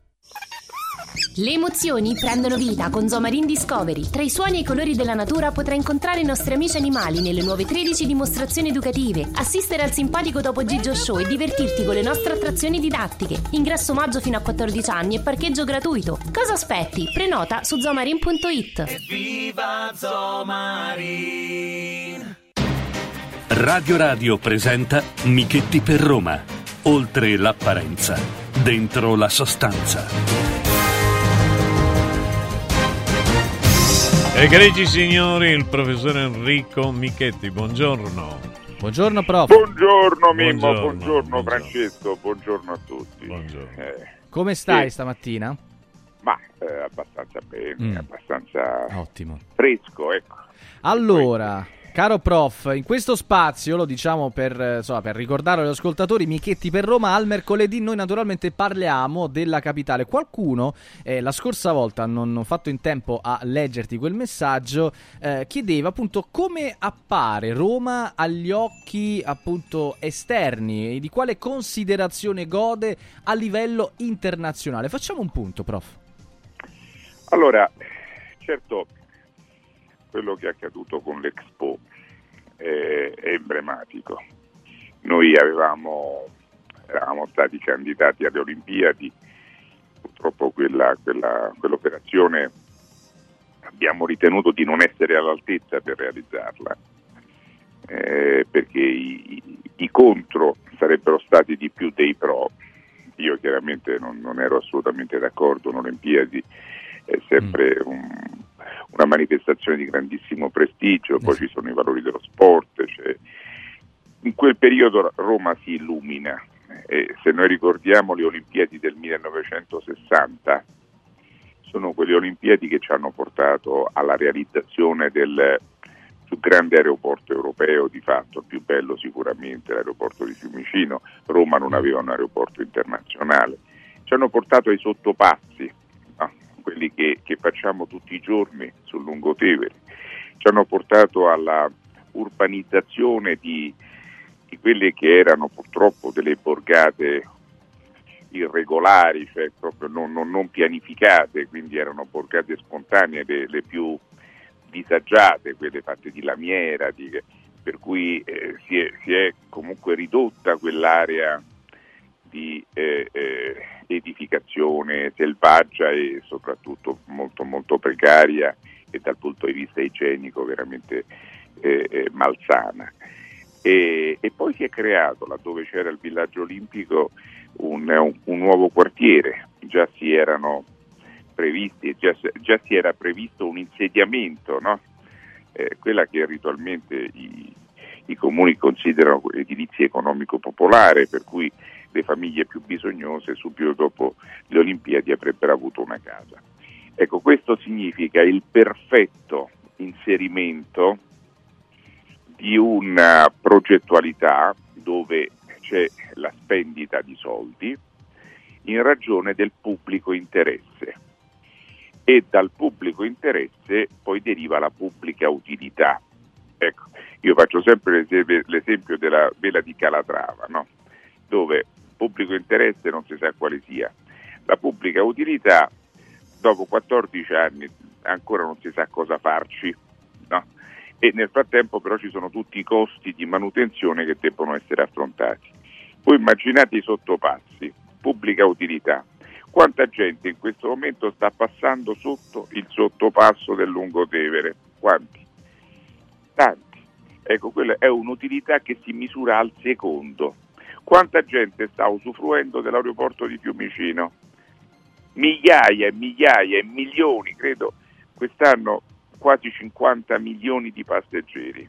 Le emozioni prendono vita con Zomarin Discovery. Tra i suoni e i colori della natura potrai incontrare i nostri amici animali nelle nuove 13 dimostrazioni educative, assistere al simpatico Topo Gigio Show e divertirti con le nostre attrazioni didattiche. Ingresso maggio fino a 14 anni e parcheggio gratuito. Cosa aspetti? Prenota su zomarin.it. Viva Zomarin! Radio Radio presenta Michetti per Roma. Oltre l'apparenza, dentro la sostanza. Egregi signori, il professor Enrico Michetti, buongiorno. Buongiorno prof. Buongiorno Mimmo, Buongiorno, buongiorno, Francesco, buongiorno a tutti. Buongiorno. Eh, Come stai Sì. stamattina? ma eh, abbastanza bene, Mm. abbastanza Ottimo. fresco, ecco. Allora, caro prof, in questo spazio, lo diciamo per, eh, insomma, per ricordare agli ascoltatori, Michetti per Roma, al mercoledì noi naturalmente parliamo della capitale. Qualcuno, eh, la scorsa volta, non ho fatto in tempo a leggerti quel messaggio, eh, chiedeva appunto come appare Roma agli occhi appunto esterni e di quale considerazione gode a livello internazionale. Facciamo un punto, prof. Allora, certo, quello che è accaduto con l'Expo è, è emblematico. Noi avevamo, eravamo stati candidati alle Olimpiadi, purtroppo quella, quella- quell'operazione abbiamo ritenuto di non essere all'altezza per realizzarla, eh, perché i, i- i contro sarebbero stati di più dei pro. Io chiaramente non, non ero assolutamente d'accordo, un'Olimpiadi è sempre un- una manifestazione di grandissimo prestigio, poi ci sono i valori dello sport, cioè, in quel periodo Roma si illumina. E se noi ricordiamo le Olimpiadi del 1960, sono quelle Olimpiadi che ci hanno portato alla realizzazione del più grande aeroporto europeo, di fatto il più bello sicuramente, l'aeroporto di Fiumicino. Roma non aveva un aeroporto internazionale. Ci hanno portato ai sottopassi, no? Quelli che, che facciamo tutti i giorni sul Lungotevere. Ci hanno portato alla urbanizzazione di, di quelle che erano purtroppo delle borgate irregolari, cioè proprio non, non- non pianificate, quindi erano borgate spontanee le, le più disagiate, quelle fatte di lamiera, di- per cui eh, si, è, si è comunque ridotta quell'area di eh, eh, edificazione selvaggia e soprattutto molto molto precaria e dal punto di vista igienico veramente eh, eh, malsana. E, e poi si è creato, laddove c'era il villaggio olimpico, un, un- un nuovo quartiere, già si erano previsti, già, già si era previsto un insediamento, no? Eh, quella che ritualmente i, i comuni considerano edilizia economico-popolare, per cui le famiglie più bisognose subito dopo le Olimpiadi avrebbero avuto una casa. Ecco, questo significa il perfetto inserimento di una progettualità dove c'è la spendita di soldi in ragione del pubblico interesse e dal pubblico interesse poi deriva la pubblica utilità. Ecco, io faccio sempre l'esempio, della vela di Calatrava, no? dove pubblico interesse non si sa quale sia, la pubblica utilità dopo 14 anni ancora non si sa cosa farci, no? e nel frattempo però ci sono tutti i costi di manutenzione che debbono essere affrontati. Voi immaginate i sottopassi, pubblica utilità, quanta gente in questo momento sta passando sotto il sottopasso del Lungotevere? Quanti? Tanti. Ecco, quella è un'utilità che si misura al secondo. Quanta gente sta usufruendo dell'aeroporto di Fiumicino? Migliaia e migliaia e milioni, credo, quest'anno quasi 50 milioni di passeggeri.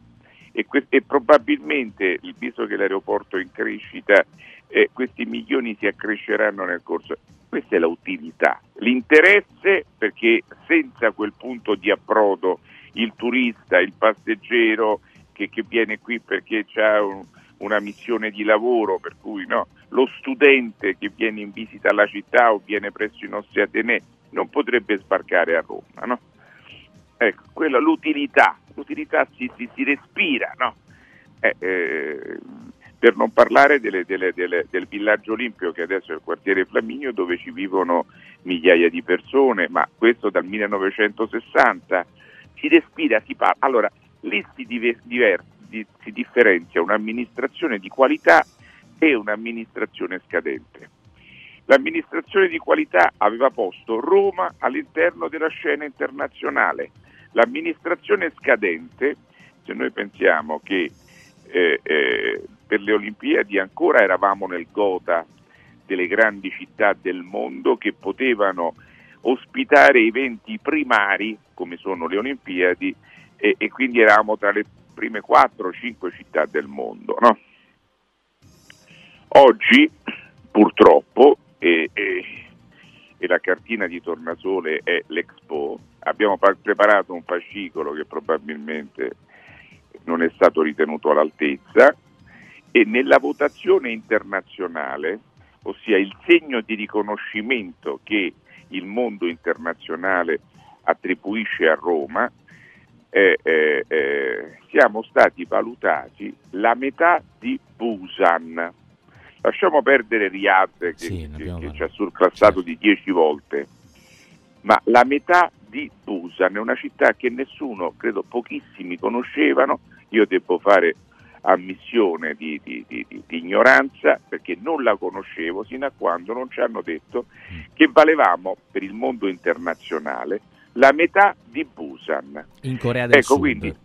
E, que- e probabilmente, visto che l'aeroporto è in crescita, eh, questi milioni si accresceranno nel corso. Questa è l'utilità, l'interesse perché senza quel punto di approdo il turista, il passeggero che, che viene qui perché ha un, una missione di lavoro, per cui no, lo studente che viene in visita alla città o viene presso i nostri Atenei non potrebbe sbarcare a Roma. No? Ecco, quella l'utilità, l'utilità si, si, si respira, no? eh, eh, per non parlare delle, delle, delle, del villaggio Olimpio che adesso è il quartiere Flaminio dove ci vivono migliaia di persone, ma questo dal 1960 si respira, si parla. Allora, lì si, diver, diver, di, si differenzia un'amministrazione di qualità e un'amministrazione scadente. L'amministrazione di qualità aveva posto Roma all'interno della scena internazionale. L'amministrazione scadente, se noi pensiamo che eh, eh, per le Olimpiadi ancora eravamo nel gota delle grandi città del mondo che potevano ospitare eventi primari come sono le Olimpiadi e, e quindi eravamo tra le prime 4-5 città del mondo. No? Oggi purtroppo, e, e, e, la cartina di tornasole è l'Expo, abbiamo pa- preparato un fascicolo che probabilmente non è stato ritenuto all'altezza e nella votazione internazionale, ossia il segno di riconoscimento che il mondo internazionale attribuisce a Roma, eh, eh, eh, siamo stati valutati la metà di Busan. Lasciamo perdere Riyadh che, sì, che, che ci ha surclassato di dieci volte, ma la metà di Busan è una città che nessuno, credo pochissimi conoscevano, io devo fare ammissione di, di, di, di, ignoranza perché non la conoscevo sino a quando non ci hanno detto che valevamo per il mondo internazionale la metà di Busan. In Corea del ecco, Sud. Quindi,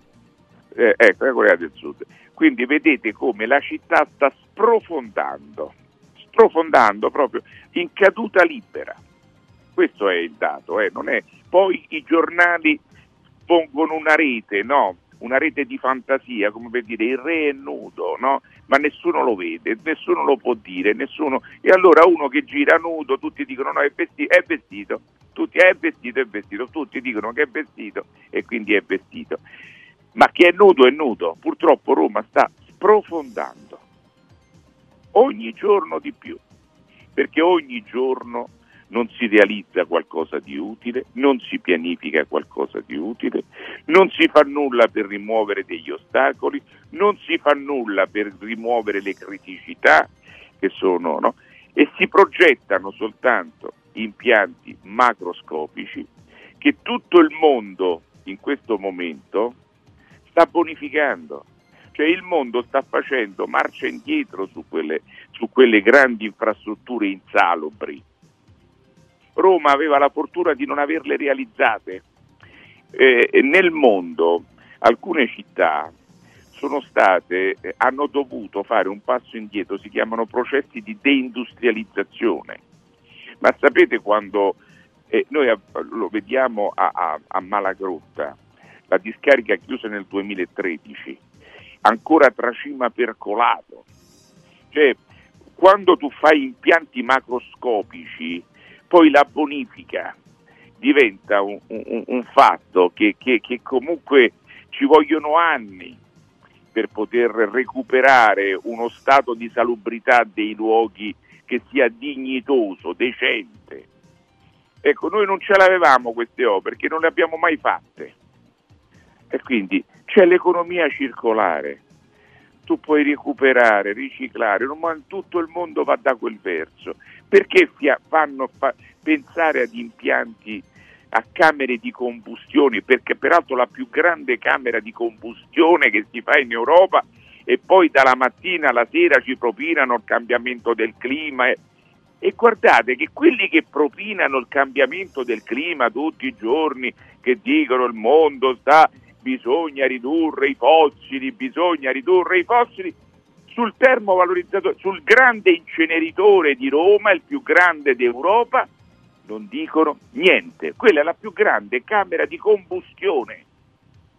eh, ecco, Corea del Sud. Quindi vedete come la città sta sprofondando, sprofondando proprio in caduta libera. Questo è il dato, eh, non è. Poi i giornali pongono una rete, no? Una rete di fantasia, come per dire il re è nudo, no? ma nessuno lo vede, nessuno lo può dire, nessuno... e allora uno che gira nudo, tutti dicono no, è vestito, è vestito, tutti è vestito, è vestito, tutti dicono che è vestito e quindi è vestito. Ma chi è nudo è nudo, purtroppo Roma sta sprofondando. Ogni giorno di più, perché ogni giorno non si realizza qualcosa di utile, non si pianifica qualcosa di utile, non si fa nulla per rimuovere degli ostacoli, non si fa nulla per rimuovere le criticità che sono, no? e si progettano soltanto impianti macroscopici che tutto il mondo in questo momento sta bonificando. Cioè il mondo sta facendo marcia indietro su quelle, su quelle grandi infrastrutture insalubri Roma aveva la fortuna di non averle realizzate. Eh, nel mondo alcune città sono state, eh, hanno dovuto fare un passo indietro, si chiamano processi di deindustrializzazione. Ma sapete quando eh, noi a, lo vediamo a, a, a Malagrotta, la discarica chiusa nel 2013, ancora tracima percolato. Cioè, quando tu fai impianti macroscopici poi la bonifica diventa un, un, un fatto che, che, che, comunque ci vogliono anni per poter recuperare uno stato di salubrità dei luoghi che sia dignitoso, decente. Ecco, noi non ce l'avevamo queste opere perché non le abbiamo mai fatte. E quindi c'è l'economia circolare. Tu puoi recuperare, riciclare, tutto il mondo va da quel verso. Perché fanno fa- pensare ad impianti a camere di combustione, perché peraltro la più grande camera di combustione che si fa in Europa e poi dalla mattina alla sera ci propinano il cambiamento del clima. E, e guardate che quelli che propinano il cambiamento del clima tutti i giorni, che dicono il mondo sta, bisogna ridurre i fossili, bisogna ridurre i fossili, sul termovalorizzatore, sul grande inceneritore di Roma, il più grande d'Europa, non dicono niente. Quella è la più grande camera di combustione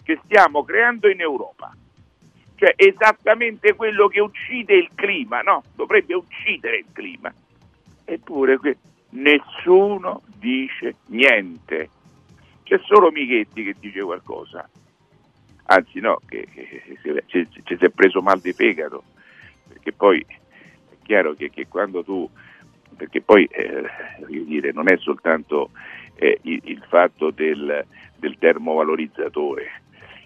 che stiamo creando in Europa. Cioè esattamente quello che uccide il clima, no? Dovrebbe uccidere il clima. Eppure que- nessuno dice niente. C'è solo Michetti che dice qualcosa. Anzi no, che, che, che ci, ci si è preso mal di fegato, perché poi è chiaro che, che quando tu perché poi eh, dire, non è soltanto eh, il, il, fatto del, del, termovalorizzatore,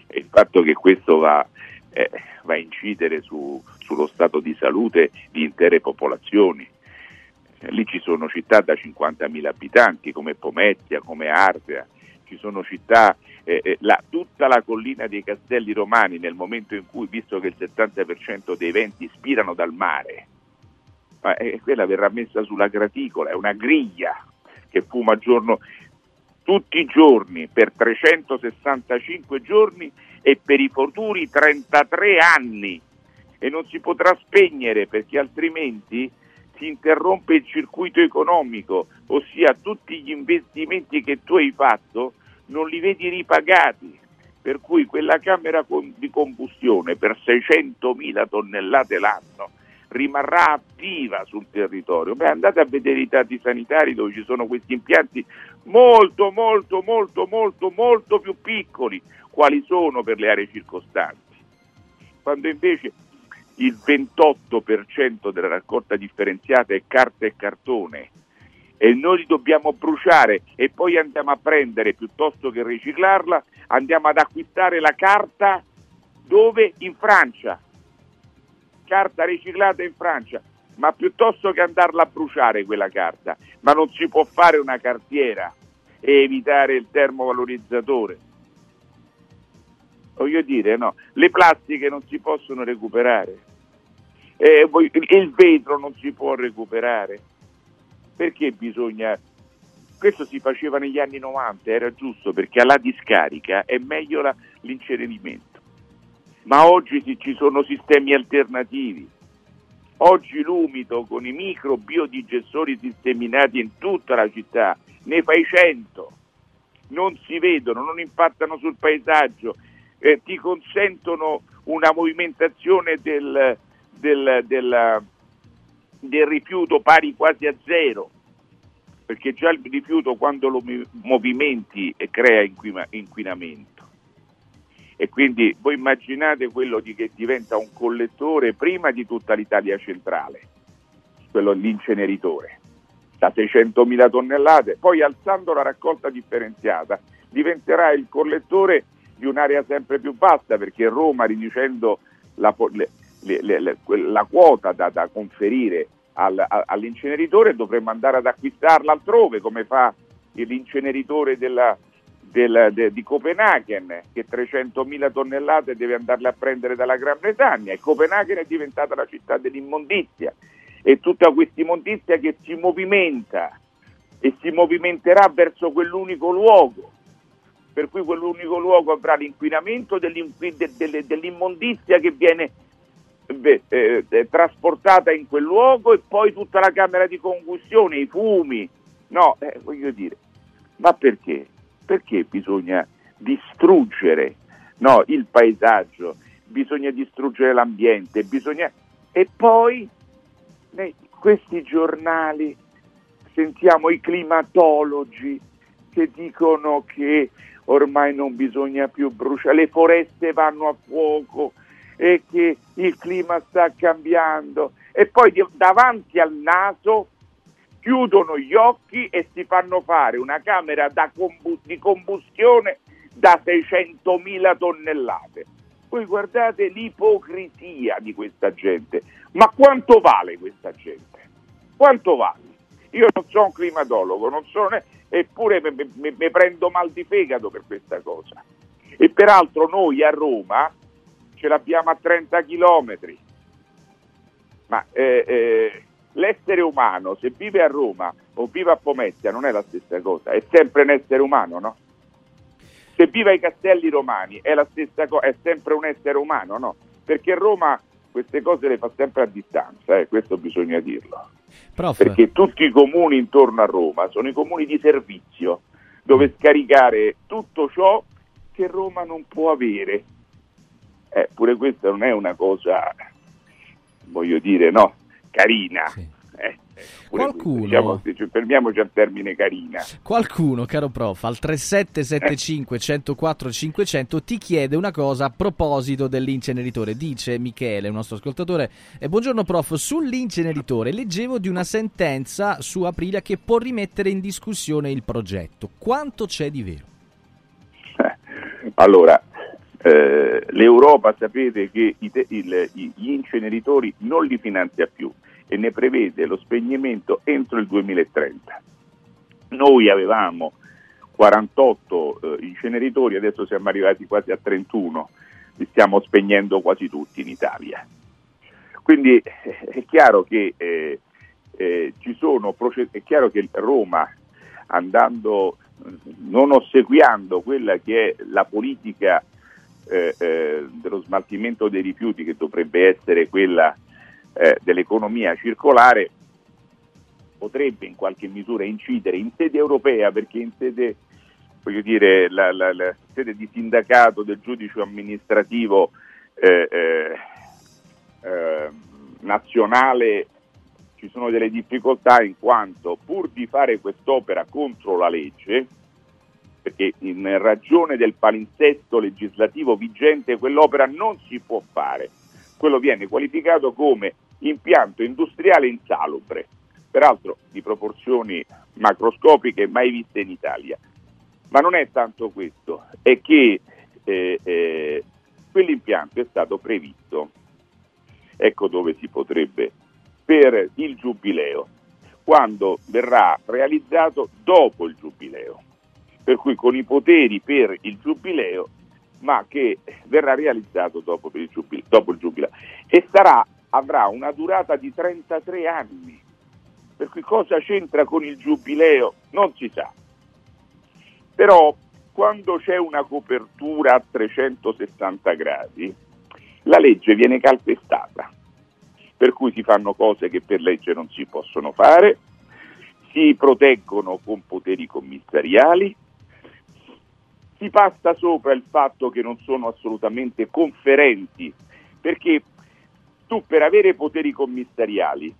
è il fatto che questo va, eh, va a incidere su, sullo stato di salute di intere popolazioni. Lì ci sono città da 50.000 abitanti come Pomezia, come Ardea, ci sono città, eh, eh, la, tutta la collina dei Castelli Romani nel momento in cui, visto che il 70% dei venti spirano dal mare, ma eh, quella verrà messa sulla graticola, è una griglia che fuma giorno, tutti i giorni per 365 giorni e per i futuri 33 anni. E non si potrà spegnere perché altrimenti si interrompe il circuito economico, ossia tutti gli investimenti che tu hai fatto non li vedi ripagati. Per cui quella camera di combustione per 600.000 tonnellate l'anno rimarrà attiva sul territorio. Beh, andate a vedere i dati sanitari dove ci sono questi impianti molto, molto, molto, molto, molto più piccoli, quali sono per le aree circostanti. Quando invece il 28% della raccolta differenziata è carta e cartone e noi li dobbiamo bruciare e poi andiamo a prendere piuttosto che riciclarla, andiamo ad acquistare la carta dove? In Francia carta riciclata in Francia, ma piuttosto che andarla a bruciare quella carta, ma non si può fare una cartiera e evitare il termovalorizzatore. Voglio dire, no, le plastiche non si possono recuperare, eh, il vetro non si può recuperare. Perché bisogna... Questo si faceva negli anni 90, era giusto perché alla discarica è meglio la, l'incenerimento ma oggi ci sono sistemi alternativi. Oggi l'umido con i micro biodigestori sisteminati in tutta la città, ne fai 100, non si vedono, non impattano sul paesaggio, eh, ti consentono una movimentazione del, del, del, del rifiuto pari quasi a zero, perché già il rifiuto quando lo movimenti crea inquinamento. E quindi voi immaginate quello di che diventa un collettore prima di tutta l'Italia centrale, quello l'inceneritore, da 600.000 tonnellate, poi alzando la raccolta differenziata diventerà il collettore di un'area sempre più vasta perché Roma riducendo la, le, le, la quota da, da conferire al, all'inceneritore dovremmo andare ad acquistarla altrove come fa l'inceneritore della, del, de, di Copenaghen che 300.000 tonnellate deve andarle a prendere dalla Gran Bretagna e Copenaghen è diventata la città dell'immondizia. E tutta questa immondizia che si movimenta e si movimenterà verso quell'unico luogo. Per cui quell'unico luogo avrà l'inquinamento dell'immondizia che viene beh, eh, eh, trasportata in quel luogo e poi tutta la camera di combustione, i fumi no, eh, voglio dire ma perché? perché bisogna distruggere no, il paesaggio, bisogna distruggere l'ambiente, bisogna... e poi nei questi giornali sentiamo i climatologi che dicono che ormai non bisogna più bruciare, le foreste vanno a fuoco, e che il clima sta cambiando e poi davanti al naso chiudono gli occhi e si fanno fare una camera combu- di combustione da 600.000 tonnellate. Voi guardate l'ipocrisia di questa gente, ma quanto vale questa gente? Quanto vale? Io non sono un climatologo, non sono, eppure mi prendo mal di fegato per questa cosa. E peraltro noi a Roma ce l'abbiamo a 30 chilometri. Ma eh, eh, l'essere umano, se vive a Roma o vive a Pomezia, non è la stessa cosa, è sempre un essere umano, no? Se vive ai Castelli Romani è la stessa cosa, è sempre un essere umano, no? Perché Roma queste cose le fa sempre a distanza, eh, questo bisogna dirlo. Prof. Perché tutti i comuni intorno a Roma sono i comuni di servizio, dove scaricare tutto ciò che Roma non può avere. Eh, pure questa non è una cosa, voglio dire, no, carina. Eh, pure Qualcuno- diciamo, se ci fermiamoci al termine carina. Qualcuno, caro prof, al 3775 104 500 ti chiede una cosa a proposito dell'inceneritore. Dice Michele, un nostro ascoltatore, eh, buongiorno prof, sull'inceneritore leggevo di una sentenza su Aprilia che può rimettere in discussione il progetto. Quanto c'è di vero? Allora, eh, l'Europa sapete che i te- il- gli inceneritori non li finanzia più e ne prevede lo spegnimento entro il 2030. Noi avevamo 48 eh, inceneritori, adesso siamo arrivati quasi a 31, li stiamo spegnendo quasi tutti in Italia. Quindi eh, è chiaro che eh, eh, ci sono proce- è chiaro che Roma andando non ossequiando quella che è la politica eh, eh, dello smaltimento dei rifiuti che dovrebbe essere quella eh, dell'economia circolare potrebbe in qualche misura incidere in sede europea perché in sede dire la, la- la sede di sindacato del giudice amministrativo eh, eh, nazionale ci sono delle difficoltà in quanto pur di fare quest'opera contro la legge, perché in ragione del palinsesto legislativo vigente quell'opera non si può fare, quello viene qualificato come impianto industriale insalubre, peraltro di proporzioni macroscopiche mai viste in Italia. Ma non è tanto questo, è che eh, eh, quell'impianto è stato previsto, ecco dove si potrebbe, per il giubileo, quando verrà realizzato dopo il giubileo, per cui con i poteri per il giubileo, ma che verrà realizzato dopo, il, giubileo, dopo il giubileo. E sarà, avrà una durata di 33 anni, per cui cosa c'entra con il giubileo non si sa. Però quando c'è una copertura a 360 gradi, la legge viene calpestata, per cui si fanno cose che per legge non si possono fare, si proteggono con poteri commissariali, si passa sopra il fatto che non sono assolutamente conferenti, perché tu per avere poteri commissariali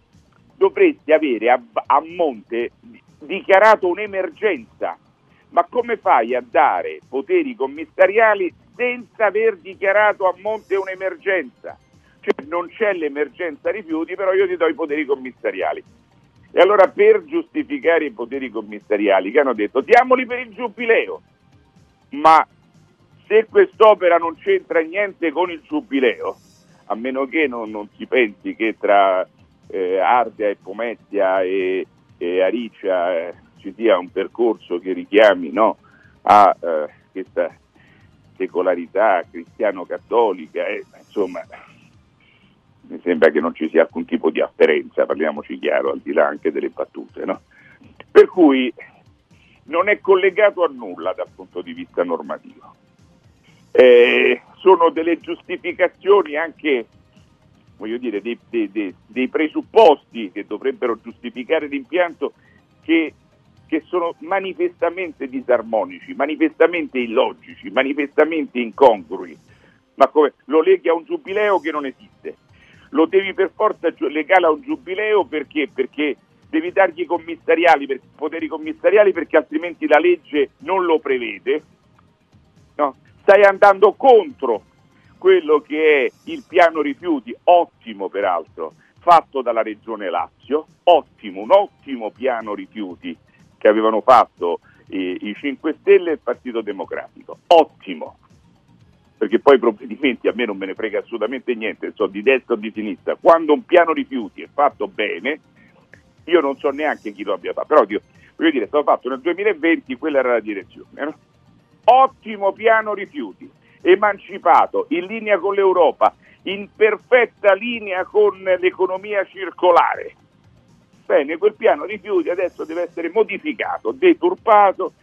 dovresti avere a, a monte dichiarato un'emergenza. Ma come fai a dare poteri commissariali senza aver dichiarato a monte un'emergenza? Cioè non c'è l'emergenza rifiuti, però io ti do i poteri commissariali. E allora per giustificare i poteri commissariali che hanno detto diamoli per il giubileo, ma se quest'opera non c'entra niente con il giubileo, a meno che non, non si pensi che tra eh, Ardea e Pomezia e, e Aricia eh, ci sia un percorso che richiami no, a eh, questa secolarità cristiano-cattolica, eh, insomma mi sembra che non ci sia alcun tipo di afferenza, parliamoci chiaro, al di là anche delle battute. No? Per cui non è collegato a nulla dal punto di vista normativo. Eh, sono delle giustificazioni anche, voglio dire, dei, dei- dei- presupposti che dovrebbero giustificare l'impianto che, che sono manifestamente disarmonici, manifestamente illogici, manifestamente incongrui. Ma come lo leghi a un giubileo che non esiste? Lo devi per forza legare a un giubileo perché? Perché devi dargli commissariali, per- poteri commissariali perché altrimenti la legge non lo prevede. No? Stai andando contro quello che è il piano rifiuti, ottimo peraltro, fatto dalla Regione Lazio, ottimo, un ottimo piano rifiuti che avevano fatto eh, i 5 Stelle e il Partito Democratico, ottimo, perché poi i provvedimenti a me non me ne frega assolutamente niente, so di destra o di sinistra, quando un piano rifiuti è fatto bene, io non so neanche chi lo abbia fatto, però Dio, voglio dire, è stato fatto nel 2020, quella era la direzione, no? ottimo piano rifiuti, emancipato, in linea con l'Europa, in perfetta linea con l'economia circolare. Bene, quel piano rifiuti adesso deve essere modificato, deturpato,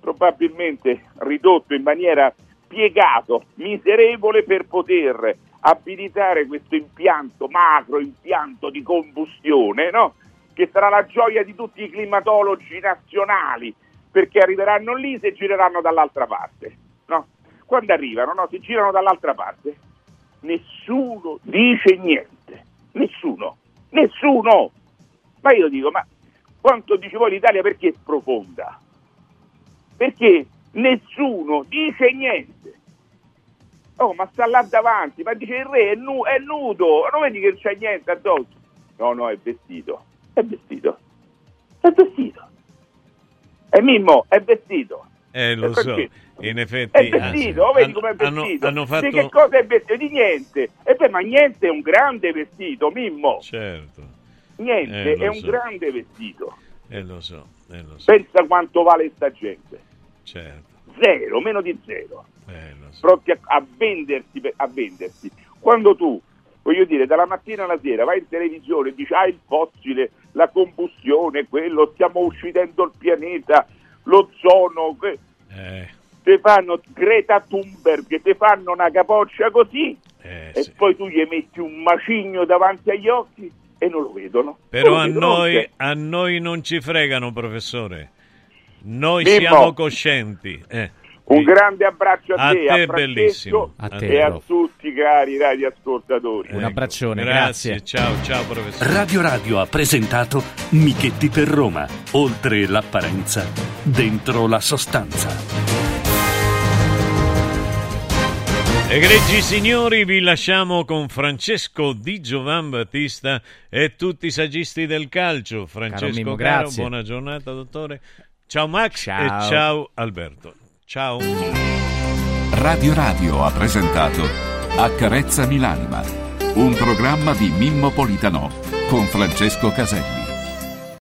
probabilmente ridotto in maniera piegato, miserevole per poter abilitare questo impianto, macro impianto di combustione, no? Che sarà la gioia di tutti i climatologi nazionali, perché arriveranno lì se gireranno dall'altra parte. No? Quando arrivano, no? si girano dall'altra parte, nessuno dice niente, nessuno, nessuno. Ma io dico, ma quanto dice voi l'Italia perché è profonda? Perché nessuno dice niente. Oh, ma sta là davanti, ma dice il re è, nu- è nudo, non vedi che non c'è niente addosso? No, no, è vestito, è vestito, è vestito. È Mimmo, è vestito. Eh, lo E so, in effetti... È vestito, oh, vedi hanno- com'è hanno- vestito? hanno fatto- Di che cosa è vestito? Di niente. E beh, ma niente è un grande vestito, Mimmo. Certo, Niente Eh, è un so. grande vestito. eh, lo so, eh, lo so, Pensa quanto vale sta gente. certo. Zero, meno di zero. Eh, lo so. Pronti a, a vendersi, per- a vendersi. Quando tu, voglio dire, dalla mattina alla sera vai in televisione e dici ah il fossile, la combustione, quello, stiamo uccidendo il pianeta, l'ozono, que- Eh, te fanno Greta Thunberg, te fanno una capoccia così eh, e sì. poi tu gli metti un macigno davanti agli occhi e non lo vedono. Però a vedono, noi, a noi non ci fregano, professore. Noi Mimmo. siamo coscienti. eh. Un grande abbraccio a, A te, te, a Francesco bellissimo. A te, e a prof. tutti i cari radioascoltatori. Un abbraccione, Grazie, grazie. ciao, ciao professore. Radio Radio ha presentato Michetti per Roma. Oltre l'apparenza, dentro la sostanza. Egregi signori, vi lasciamo con Francesco Di Giovan Battista e tutti i saggisti del calcio. Francesco caro, grazie. buona giornata dottore. Ciao Max Ciao. e ciao Alberto. Ciao. Radio Radio ha presentato Accarezzami l'anima, un programma di Mimmo Politano con Francesco Caselli.